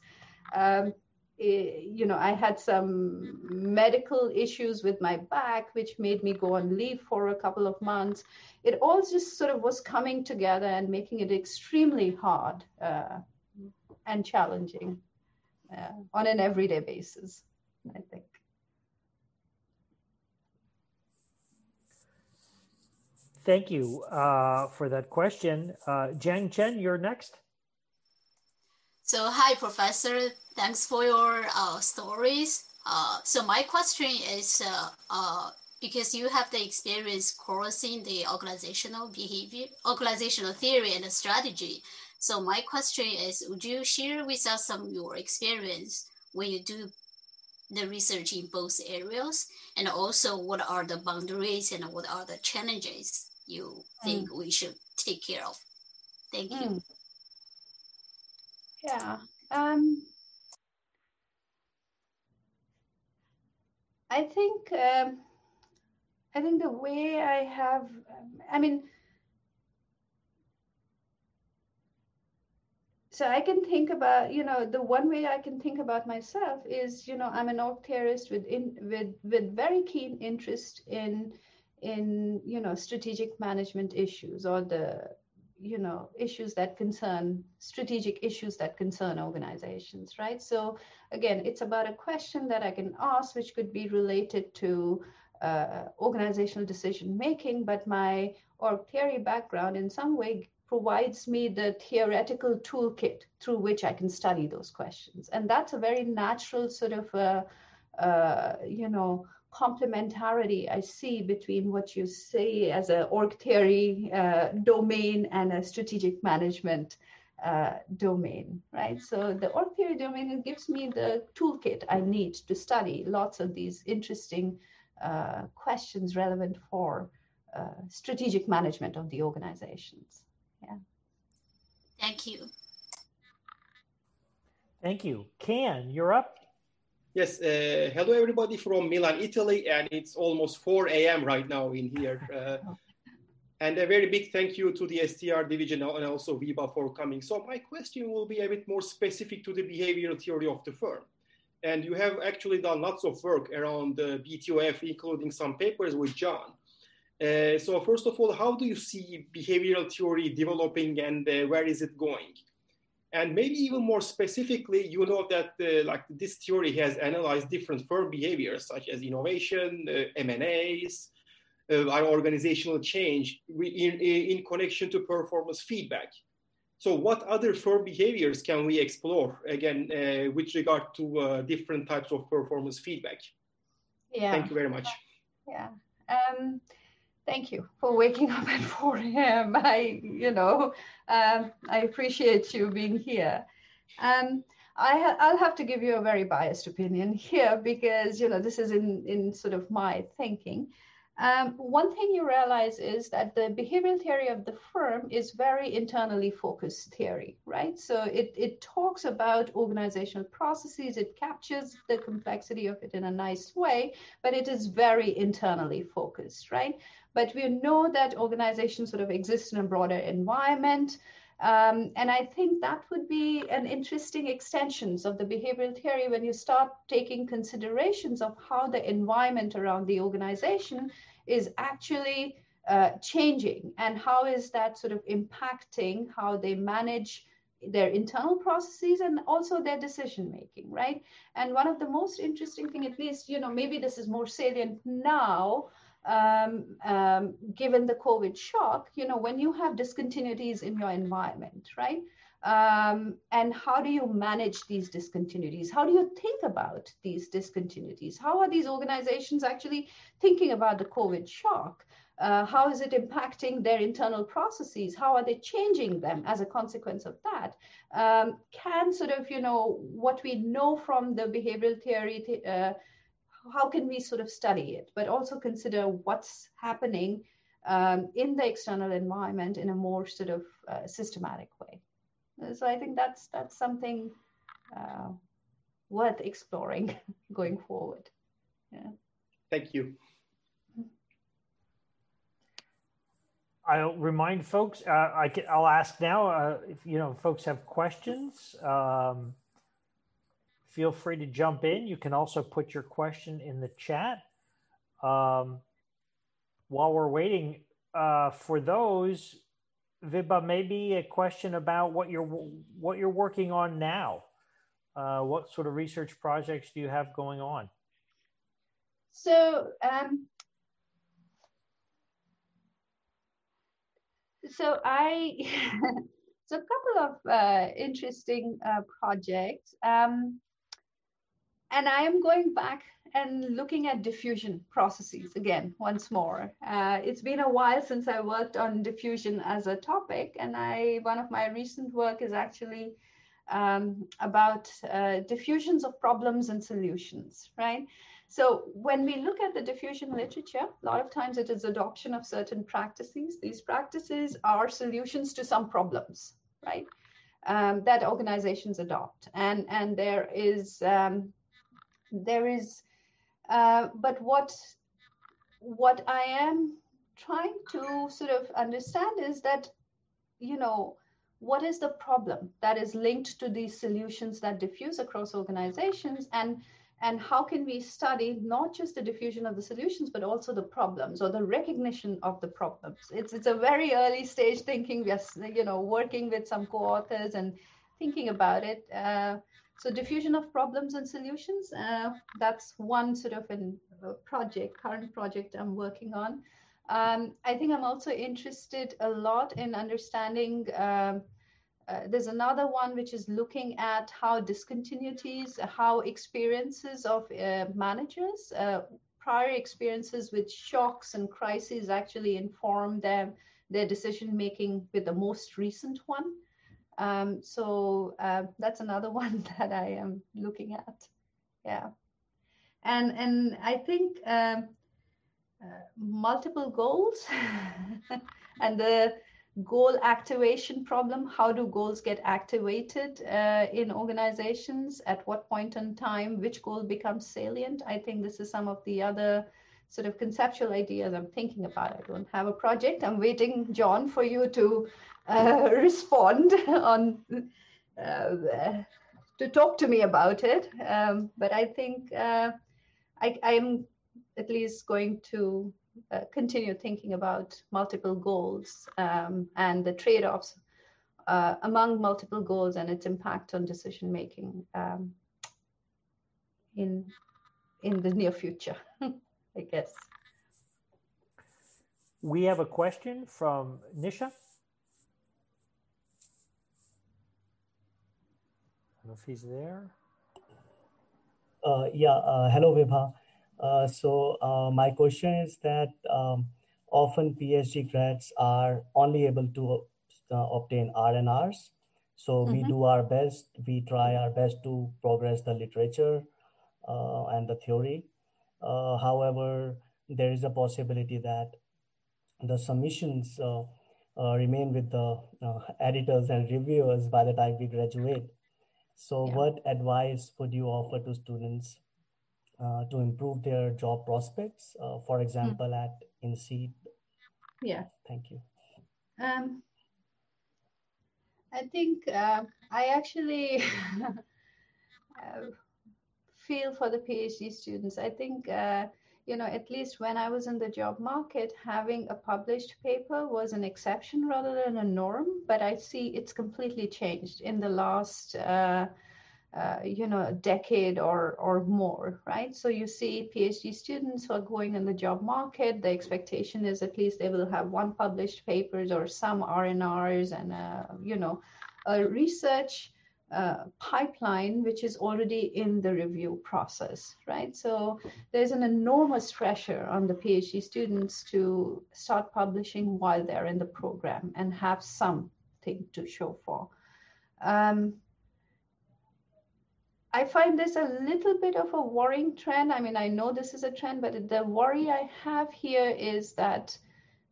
Speaker 2: Um, eh, you know, I had some medical issues with my back, which made me go on leave for a couple of months. It all just sort of was coming together and making it extremely hard uh, and challenging uh, on an everyday basis, I think.
Speaker 1: Thank you uh, for that question. Uh, Jiang Chen, you're next.
Speaker 8: So, hi, Professor. Thanks for your uh, stories. Uh, so, my question is uh, uh, because you have the experience crossing the organizational behavior, organizational theory and strategy. So my question is, would you share with us some of your experience when you do the research in both areas? And also what are the boundaries and what are the challenges you think mm. we should take care of? Thank you. Mm.
Speaker 2: Yeah. Um, I think um, I think the way I have, I mean, so I can think about, you know, the one way I can think about myself is, you know, I'm an org theorist with in, with with very keen interest in in you know strategic management issues or the you know issues that concern strategic issues that concern organizations right? So again it's about a question that i can ask which could be related to uh, organizational decision making but my org theory background in some way provides me the theoretical toolkit through which i can study those questions. And that's a very natural sort of uh, uh, you know complementarity I see between what you say as an org theory uh, domain and a strategic management uh, domain, right? So the org theory domain it gives me the toolkit I need to study lots of these interesting uh, questions relevant for uh, strategic management of the organizations. Yeah.
Speaker 8: Thank you.
Speaker 1: Thank you. Can, you're up.
Speaker 9: Yes, uh, hello everybody from Milan, Italy, and it's almost 4 a.m. right now in here. Uh, and a very big thank you to the STR division and also Vibha for coming. So my question will be a bit more specific to the behavioral theory of the firm. And you have actually done lots of work around the BTOF, including some papers with John. Uh, so first of all, how do you see behavioral theory developing and uh, where is it going? And maybe even more specifically, you know that uh, like this theory has analyzed different firm behaviors such as innovation, uh, M&As, uh, organizational change in, in connection to performance feedback. So what other firm behaviors can we explore again uh, with regard to uh, different types of performance feedback?
Speaker 2: Yeah.
Speaker 9: Thank you very much.
Speaker 2: Yeah. Um, thank you for waking up at 4 a.m. I, you know, um, I appreciate you being here. Um, I ha- I'll have to give you a very biased opinion here because, you know, this is in, in sort of my thinking. Um, one thing you realize is that the behavioral theory of the firm is very internally focused theory, right? So it, it talks about organizational processes, it captures the complexity of it in a nice way, but it is very internally focused, right? But we know that organizations sort of exist in a broader environment. Um, and I think that would be an interesting extensions of the behavioral theory when you start taking considerations of how the environment around the organization is actually uh, changing and how is that sort of impacting how they manage their internal processes and also their decision making right and one of the most interesting thing at least you know maybe this is more salient now um, um, given the COVID shock, you know, when you have discontinuities in your environment, right? Um, and how do you manage these discontinuities? How do you think about these discontinuities? How are these organizations actually thinking about the COVID shock? Uh, how is it impacting their internal processes? How are they changing them as a consequence of that? Um, can sort of, you know, what we know from the behavioral theory, uh, how can we sort of study it, but also consider what's happening um, in the external environment in a more sort of uh, systematic way. So I think that's that's something uh, worth exploring going forward. Yeah.
Speaker 9: Thank you.
Speaker 1: I'll remind folks. Uh, I will ask now uh, if you know folks have questions. Um, feel free to jump in. You can also put your question in the chat. Um, while we're waiting uh, for those, Vibha, maybe a question about what you're what you're working on now. Uh, what sort of research projects do you have going on?
Speaker 2: So, um, so I so a couple of uh, interesting uh, projects. Um, and I am going back and looking at diffusion processes again once more. Uh, it's been a while since I worked on diffusion as a topic, and I one of my recent work is actually um, about uh, diffusions of problems and solutions, right? So when we look at the diffusion literature, a lot of times it is adoption of certain practices. These practices are solutions to some problems, right? Um, that organizations adopt, and and there is um, there is uh, but what what I am trying to sort of understand is that, you know, what is the problem that is linked to these solutions that diffuse across organizations and and how can we study not just the diffusion of the solutions but also the problems or the recognition of the problems? It's it's a very early stage thinking. We are you know working with some co-authors and thinking about it. Uh, so diffusion of problems and solutions, uh, that's one sort of a project, current project I'm working on. Um, I think I'm also interested a lot in understanding, um, uh, there's another one which is looking at how discontinuities, how experiences of uh, managers, uh, prior experiences with shocks and crises actually inform them, their decision making with the most recent one. Um, so uh, that's another one that I am looking at. Yeah, and and I think um, uh, multiple goals and the goal activation problem. How do goals get activated uh, in organizations? At what point in time, which goal becomes salient? I think this is some of the other sort of conceptual ideas I'm thinking about. I don't have a project. I'm waiting, John, for you to uh, respond on uh, to talk to me about it. Um, but I think uh, I, am at least going to uh, continue thinking about multiple goals um, and the trade-offs uh, among multiple goals and its impact on decision making um, in in the near future, I guess.
Speaker 1: We have a question from Nisha. Don't know if he's there.
Speaker 10: Uh, yeah, uh, hello Vibha. Uh, so uh, my question is that um, often PhD grads are only able to uh, obtain R&Rs. So mm -hmm. we mm-hmm. do our best, we try our best to progress the literature uh, and the theory. however, there is a possibility that the submissions remain with the editors and reviewers by the time we graduate. So, yeah. what advice would you offer to students uh, to improve their job prospects, uh, for hmm. example, mm. at INSEAD?
Speaker 2: Yeah.
Speaker 10: Thank you.
Speaker 2: Um, I think uh, I actually uh, feel for the PhD students. I think uh, you know, at least when I was in the job market, having a published paper was an exception rather than a norm. But I see it's completely changed in the last, uh, uh, you know, decade or or more, right? So you see PhD students who are going in the job market. The expectation is at least they will have one published papers or some R&Rs and, uh, you know, a research pipeline which is already in the review process, right? So there's an enormous pressure on the PhD students to start publishing while they're in the program and have something to show for. Um, I find this a little bit of a worrying trend. I mean, I know this is a trend, but the worry I have here is that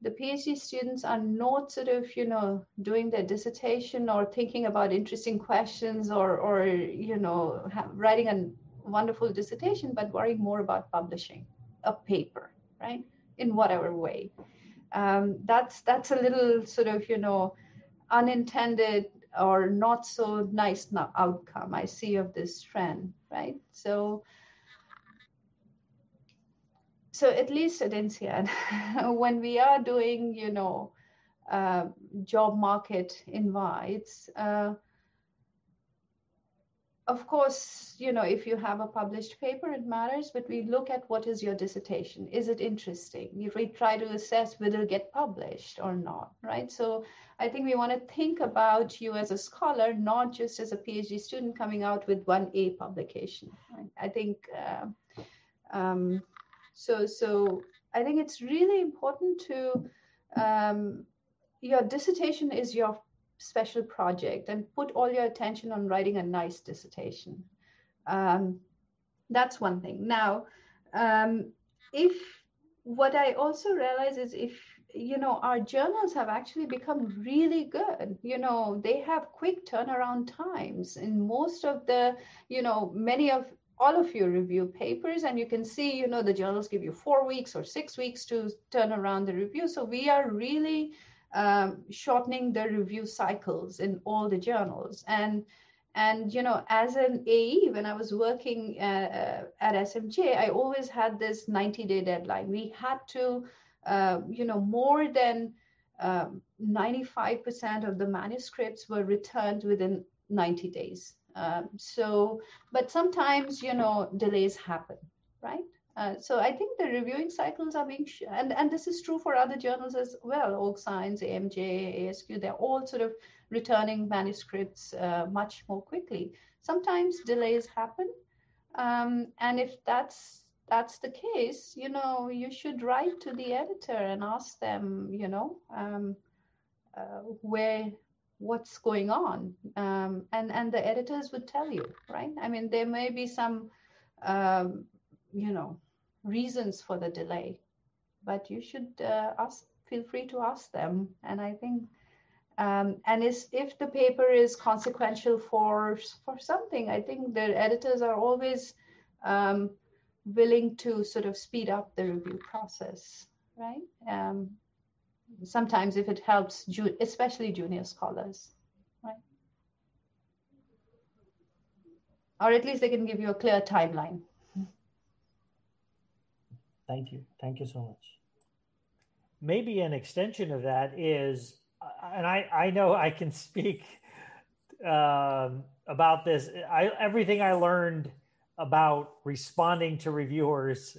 Speaker 2: the PhD students are not sort of, you know, doing their dissertation or thinking about interesting questions or, or you know, writing a wonderful dissertation, but worrying more about publishing a paper, right? In whatever way. Um, that's that's a little sort of, you know, unintended or not so nice outcome I see of this trend, right? So so at least at INSEAD, when we are doing, you know, uh, job market invites, uh, of course, you know, if you have a published paper, it matters, but we look at what is your dissertation. Is it interesting? We try to assess whether it get published or not, right? So I think we want to think about you as a scholar, not just as a PhD student coming out with one A publication. Right? I think uh, um, so. So I think it's really important to um, your dissertation is your special project, and put all your attention on writing a nice dissertation. Um, that's one thing. Now, um, if what I also realize is if you know our journals have actually become really good you know they have quick turnaround times in most of the you know many of all of your review papers and you can see you know the journals give you four weeks or six weeks to turn around the review. So we are really um, shortening the review cycles in all the journals. And and you know as an ae when i was working uh, at smj i always had this 90 day deadline. We had to uh, you know, more than um, 95% of the manuscripts were returned within 90 days. Um, so, but sometimes, you know, delays happen, right? Uh, so I think the reviewing cycles are being, sh- and, and this is true for other journals as well, Org Science, AMJ, ASQ, they're all sort of returning manuscripts uh, much more quickly. Sometimes delays happen. Um, and if that's that's the case, you know, you should write to the editor and ask them, you know, um, uh, where what's going on, um, and and the editors would tell you, right? I mean, there may be some, um, you know, reasons for the delay, but you should uh, ask. Feel free to ask them, and I think. Um, and is, if the paper is consequential for for something, I think the editors are always um, willing to sort of speed up the review process, right? Sometimes if it helps, especially junior scholars, right? Or at least they can give you a clear timeline.
Speaker 10: Thank you. Thank you so much.
Speaker 1: Maybe an extension of that is, and I, I know I can speak um, about this. I, everything I learned about responding to reviewers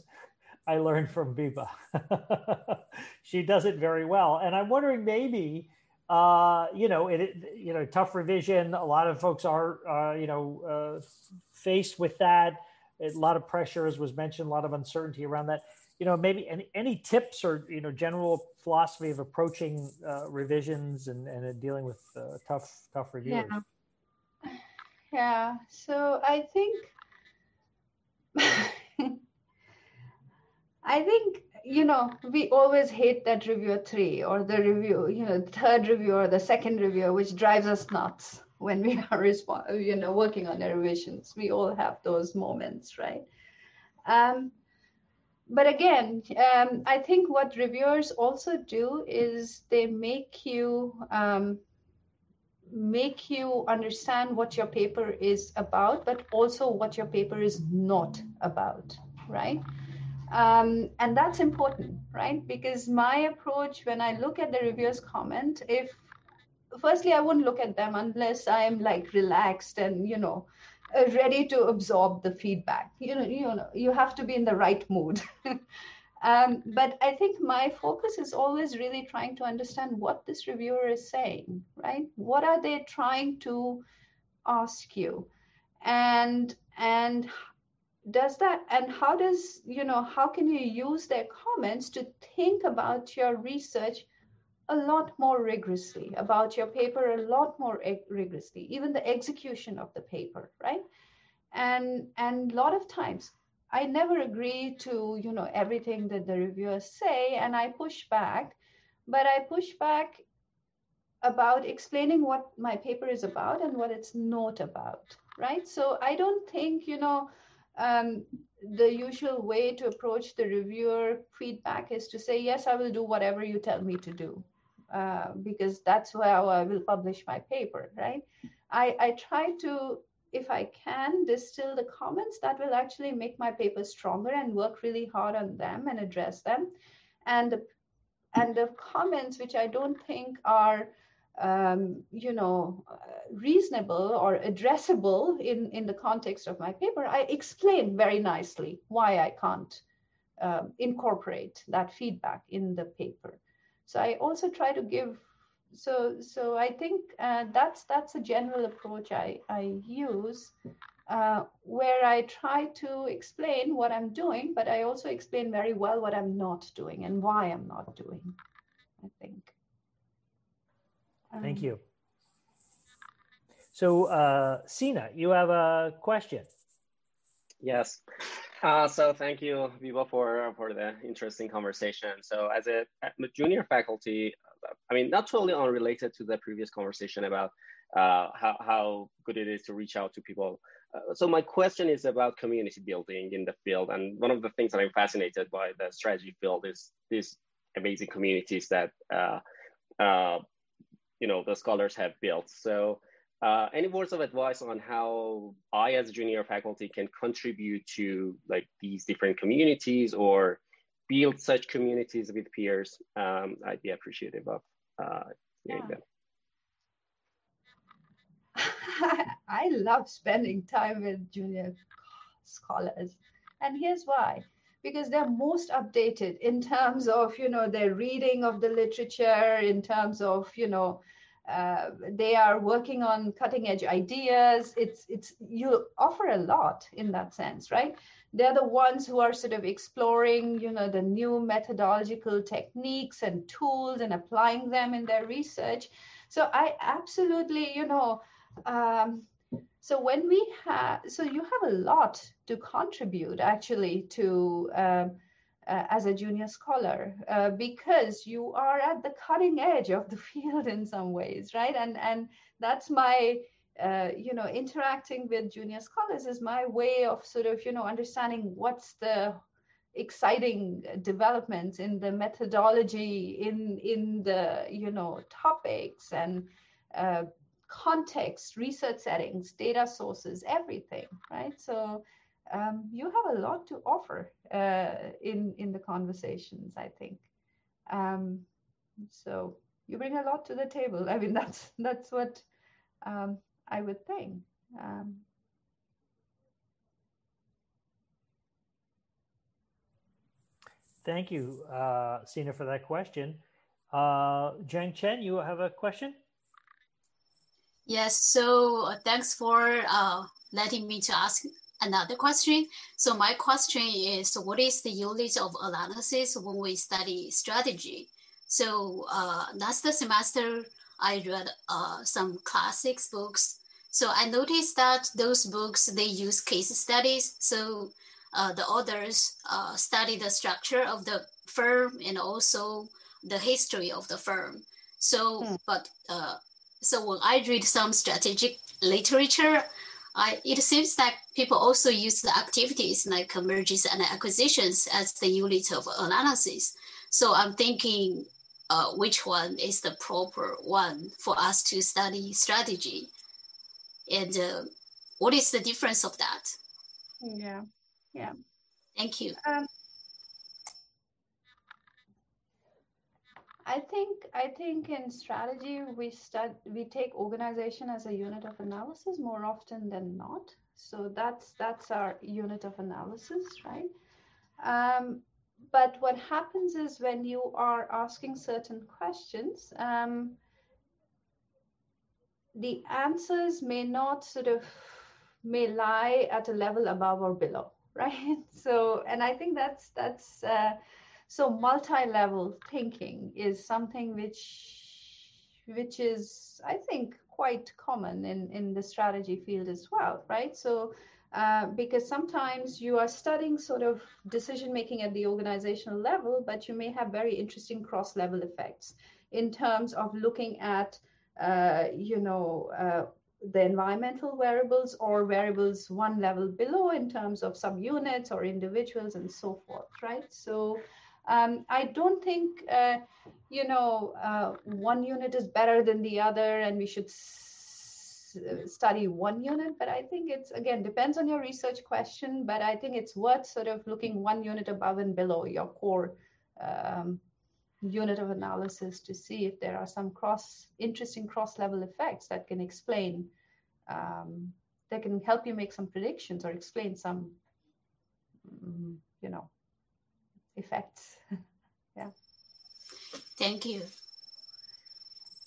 Speaker 1: I learned from Vibha. she does it very well. And I'm wondering maybe, uh, you know, it, you know, tough revision. A lot of folks are, uh, you know, uh, faced with that. A lot of pressure, as was mentioned, a lot of uncertainty around that. You know, maybe any, any tips or, you know, general philosophy of approaching uh, revisions and, and dealing with uh, tough, tough reviewers.
Speaker 2: Yeah. yeah. So I think I think you know we always hate that review three or the review you know third review or the second review which drives us nuts when we are resp- you know working on revisions we all have those moments right um, but again um, i think what reviewers also do is they make you um, make you understand what your paper is about, but also what your paper is not about, right? Um, and that's important, right? Because my approach when I look at the reviewer's comment, if firstly I wouldn't look at them unless I'm like relaxed and you know uh, ready to absorb the feedback. You know, you know, you have to be in the right mood. Um, but I think my focus is always really trying to understand what this reviewer is saying, right? What are they trying to ask you? And and does that and how does you know how can you use their comments to think about your research a lot more rigorously about your paper a lot more rigorously even the execution of the paper right and and a lot of times I never agree to, you know, everything that the reviewers say, and I push back, but I push back about explaining what my paper is about and what it's not about, right? So I don't think, you know, um, the usual way to approach the reviewer feedback is to say, yes, I will do whatever you tell me to do, uh, because that's how I will publish my paper, right? I, I try to if I can distill the comments, that will actually make my paper stronger and work really hard on them and address them. And the, and the comments which I don't think are, um, you know, uh, reasonable or addressable in, in the context of my paper, I explain very nicely why I can't uh, incorporate that feedback in the paper. So I also try to give so so I think uh, that's that's a general approach I I use. Uh, where I try to explain what I'm doing, but I also explain very well what I'm not doing and why I'm not doing, I think.
Speaker 1: Um, Thank you. So, uh, Sina, you have a question.
Speaker 11: Yes. Uh, so thank you, Vibha, for, for the interesting conversation. So as a, a, junior faculty, I mean, not totally unrelated to the previous conversation about uh, how, how good it is to reach out to people. Uh, so my question is about community building in the field. And one of the things that I'm fascinated by the strategy field is these amazing communities that, uh, uh, you know, the scholars have built. So uh, any words of advice on how I, as a junior faculty, can contribute to like these different communities or build such communities with peers? Um, I'd be appreciative of uh, hearing yeah.
Speaker 2: them. I love spending time with junior scholars, and here's why: because they're most updated in terms of you know their reading of the literature, in terms of you know uh, they are working on cutting edge ideas. It's it's you offer a lot in that sense right? They're the ones who are sort of exploring you know the new methodological techniques and tools and applying them in their research. So i absolutely you know um, so when we have so you have a lot to contribute actually to um, uh, as a junior scholar uh, because you are at the cutting edge of the field in some ways right? And and that's my uh, you know interacting with junior scholars is my way of sort of you know understanding what's the exciting developments in the methodology in in the you know topics and uh, context research settings data sources everything right so um, you have a lot to offer uh, in in the conversations. I think. Um, so you bring a lot to the table. I mean, that's that's what um, I would think. Um,
Speaker 1: Thank you, uh, Sina, for that question. Uh, Zhang Chen, you have a question?
Speaker 8: Yes, so uh, thanks for uh, letting me to ask another question. So my question is, what is the unit of analysis when we study strategy? So uh, last semester, I read uh, some classics books. So I noticed that those books, they use case studies. So uh, the authors uh, study the structure of the firm and also the history of the firm. So, hmm. but uh, so when I read some strategic literature, I, it seems that people also use the activities like mergers and acquisitions as the unit of analysis. So I'm thinking uh, which one is the proper one for us to study strategy and uh, what is the difference of that?
Speaker 2: Yeah, yeah.
Speaker 8: Thank you.
Speaker 2: Um, I think I think in strategy we stud we take organization as a unit of analysis more often than not. So that's that's our unit of analysis, right? Um, but what happens is when you are asking certain questions, um, the answers may not sort of may lie at a level above or below, right? So, and I think that's that's. Uh, so multi-level thinking is something which which is i think quite common in in the strategy field as well right? So uh, because sometimes you are studying sort of decision making at the organizational level but you may have very interesting cross level effects in terms of looking at uh, you know uh, the environmental variables or variables one level below in terms of subunits or individuals and so forth right? So um, I don't think, uh, you know, uh, one unit is better than the other and we should study one unit, but I think it's, again, depends on your research question, but I think it's worth sort of looking one unit above and below your core um, unit of analysis to see if there are some cross, interesting cross-level effects that can explain, um, that can help you make some predictions or explain some, mm, you know, effects. yeah.
Speaker 8: Thank you.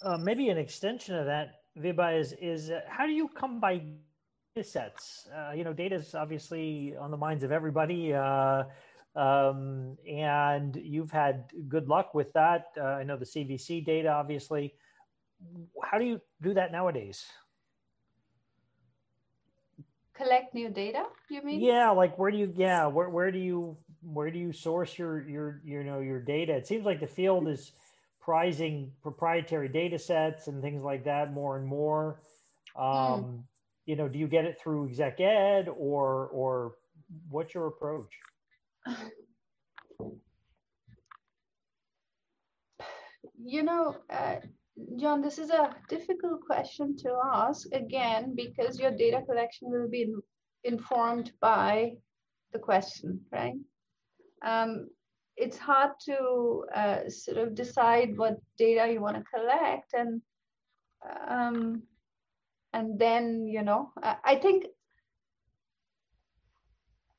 Speaker 1: uh, maybe an extension of that, Vibha, is is uh, how do you come by data sets? Uh, you know, data is obviously on the minds of everybody, uh, um, and you've had good luck with that. Uh, I know the CVC data, obviously. How do you do that nowadays?
Speaker 2: Collect new data, you mean?
Speaker 1: Yeah, like where do you? Yeah, where where do you where do you source your your you know your data? It seems like the field is prizing proprietary data sets and things like that more and more. Hmm. Um, mm. You know, do you get it through exec ed or or what's your approach?
Speaker 2: You know, uh, John, this is a difficult question to ask again because your data collection will be informed by the question, right? Um, it's hard to uh, sort of decide what data you want to collect and um, and then you know I, I think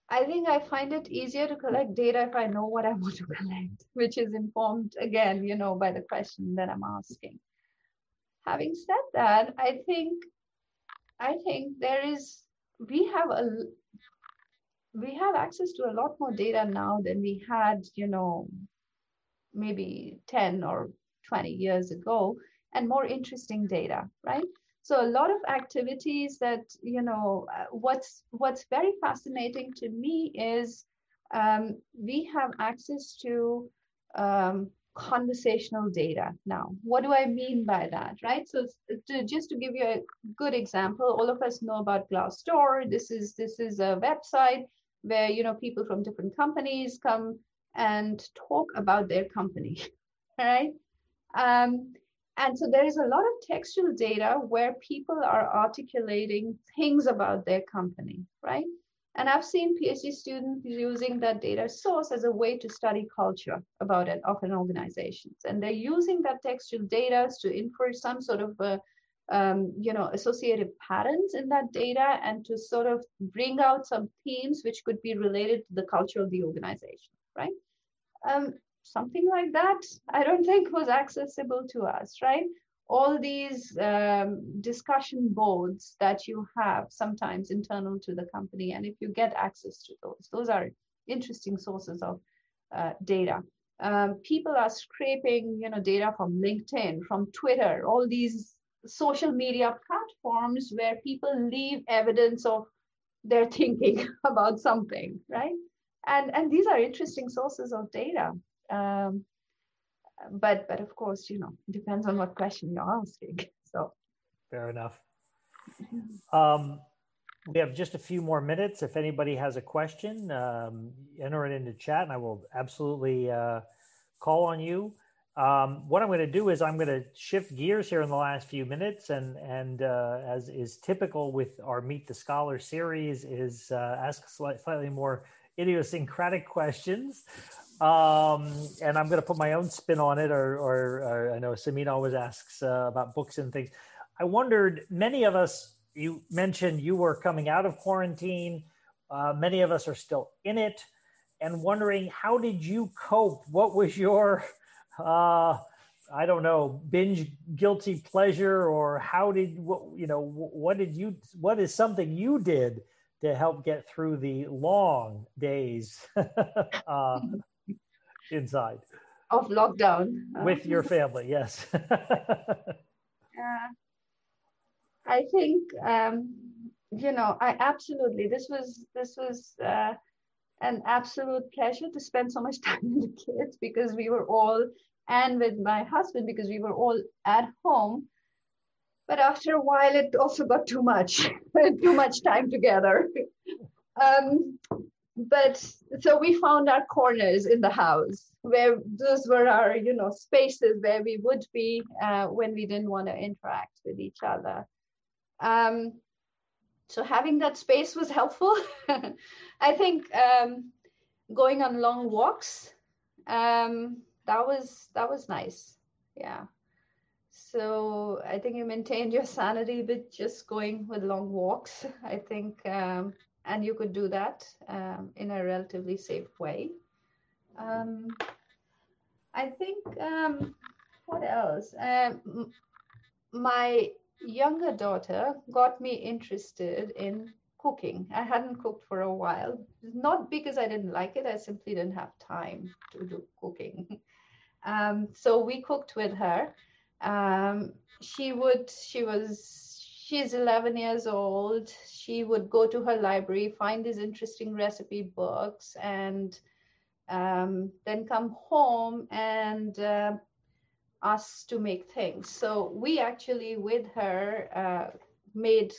Speaker 2: I think I find it easier to collect data if I know what I want to collect, which is informed again, you know, by the question that I'm asking. Having said that, I think I think there is we have a we have access to a lot more data now than we had, you know, maybe 10 or 20 years ago, and more interesting data, right? So a lot of activities that, you know, uh, what's what's very fascinating to me is um, we have access to um, conversational data now. What do I mean by that, right? So to, just to give you a good example, all of us know about Glassdoor. This is this is a website where you know people from different companies come and talk about their company right? Um, and so there is a lot of textual data where people are articulating things about their company right? And i've seen phd students using that data source as a way to study culture about it of an organization and they're using that textual data to infer some sort of a um, you know, associative patterns in that data and to sort of bring out some themes which could be related to the culture of the organization, right? Um, something like that, I don't think was accessible to us, right? All these um, discussion boards that you have sometimes internal to the company, and if you get access to those, those are interesting sources of uh, data. Um, people are scraping, you know, data from LinkedIn, from Twitter, all these social media platforms where people leave evidence of their thinking about something, right? And and these are interesting sources of data. Um, but but of course, you know, depends on what question you're asking. So
Speaker 1: fair enough. Um, we have just a few more minutes. If anybody has a question, um, enter it into chat, and I will absolutely uh, call on you. Um, what I'm going to do is I'm going to shift gears here in the last few minutes, and and uh, as is typical with our Meet the Scholar series, is uh, ask slightly more idiosyncratic questions. Um, and I'm going to put my own spin on it, or, or, or I know Samina always asks uh, about books and things. I wondered, many of us, you mentioned you were coming out of quarantine. Uh, many of us are still in it, and wondering how did you cope? What was your uh, I don't know, binge guilty pleasure, or how did what you know? What did you? What is something you did to help get through the long days uh, inside
Speaker 2: of lockdown
Speaker 1: with your family? Yes.
Speaker 2: yeah, I think um, you know. I absolutely. This was this was. Uh, an absolute pleasure to spend so much time with the kids because we were all and with my husband because we were all at home. But after a while it also got too much too much time together. Um, but so we found our corners in the house where those were our you know spaces where we would be uh, when we didn't want to interact with each other. Um, so having that space was helpful. I think um, going on long walks um, that was that was nice. Yeah. So i think you maintained your sanity with just going with long walks i think um, and you could do that um, in a relatively safe way. Um, i think um, what else? My younger daughter got me interested in cooking. I hadn't cooked for a while, not because I didn't like it, I simply didn't have time to do cooking. Um, so we cooked with her. Um, she would, she was, she's 11 years old. She would go to her library, find these interesting recipe books, and um, then come home and uh, us to make things. So we actually, with her, uh, made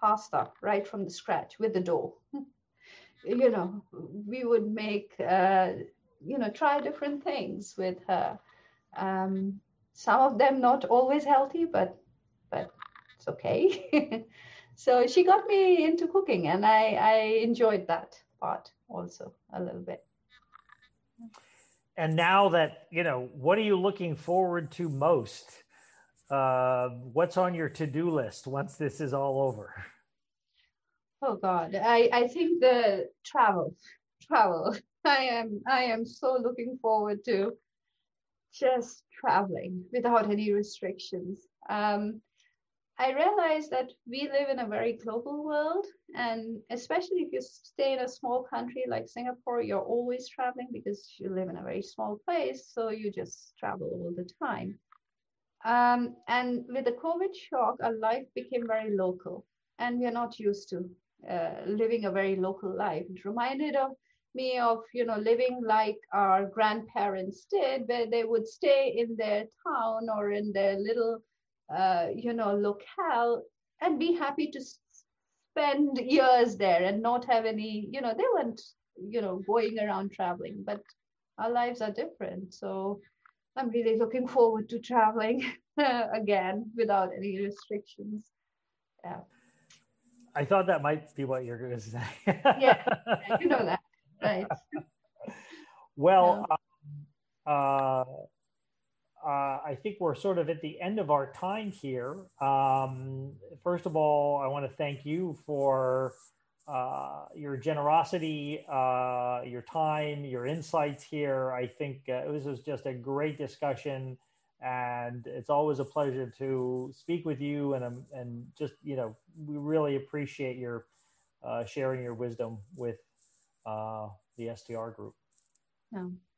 Speaker 2: pasta right from the scratch with the dough. you know, we would make, uh, you know, try different things with her. Um, some of them not always healthy, but but it's okay. so she got me into cooking, and I I enjoyed that part also a little bit
Speaker 1: and now that you know what are you looking forward to most? Uh, what's on your to-do list once this is all over?
Speaker 2: Oh god. I i think the travel travel. I am i am so looking forward to just traveling without any restrictions. Um, I realized that we live in a very global world, and especially if you stay in a small country like Singapore, you're always traveling because you live in a very small place, so you just travel all the time. Um, and with the COVID shock, our life became very local, and we're not used to uh, living a very local life. It reminded of me of you know living like our grandparents did, where they would stay in their town or in their little uh, you know, locale and be happy to spend years there and not have any, you know, they weren't, you know, going around traveling, but our lives are different. So I'm really looking forward to traveling again without any restrictions. Yeah.
Speaker 1: I thought that might be what you're going to say.
Speaker 2: yeah, you know that, right?
Speaker 1: Well, yeah. um, uh, uh, I think we're sort of at the end of our time here. Um, first of all, I want to thank you for uh, your generosity, uh, your time, your insights here. I think uh, this was just a great discussion, and it's always a pleasure to speak with you. And um, and just you know, we really appreciate your uh, sharing your wisdom with uh, the STR group.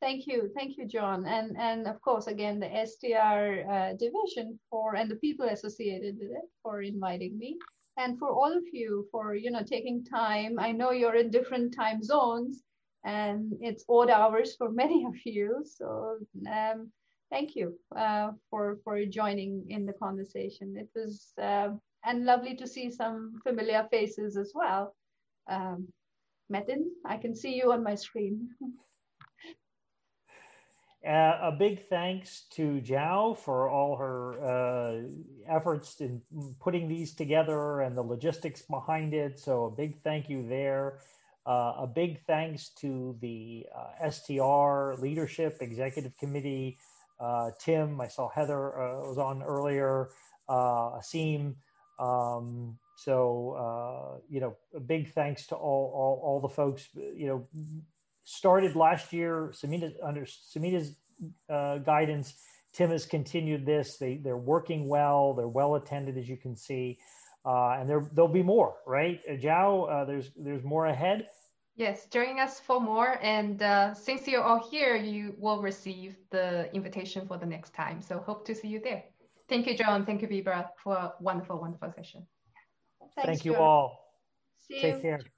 Speaker 2: Thank you, thank you, John, and and of course again the STR uh, division for and the people associated with it for inviting me, and for all of you for you know taking time. I know you're in different time zones, and it's odd hours for many of you. So um, thank you uh, for for joining in the conversation. It was uh, and lovely to see some familiar faces as well. Um, Metin, I can see you on my screen.
Speaker 1: Uh, a big thanks to Jiao for all her uh, efforts in putting these together and the logistics behind it. So a big thank you there. Uh, a big thanks to the uh, STR leadership, executive committee, uh, Tim. I saw Heather uh, was on earlier. Asim. Um, so you know, a big thanks to all all, all the folks. You know, started last year. Samita under Samita's uh, guidance. Tim has continued this. They they're working well. They're well attended, as you can see, uh, and there there'll be more. Right, uh, Jiao? Uh, there's there's more ahead.
Speaker 3: Yes, join us for more. And uh, since you're all here, you will receive the invitation for the next time. So hope to see you there. Thank you, John. Thank you, Vibha, for a wonderful, wonderful session.
Speaker 1: Thanks, Thank you John. all.
Speaker 2: See
Speaker 1: Take
Speaker 2: you.
Speaker 1: care. Bye.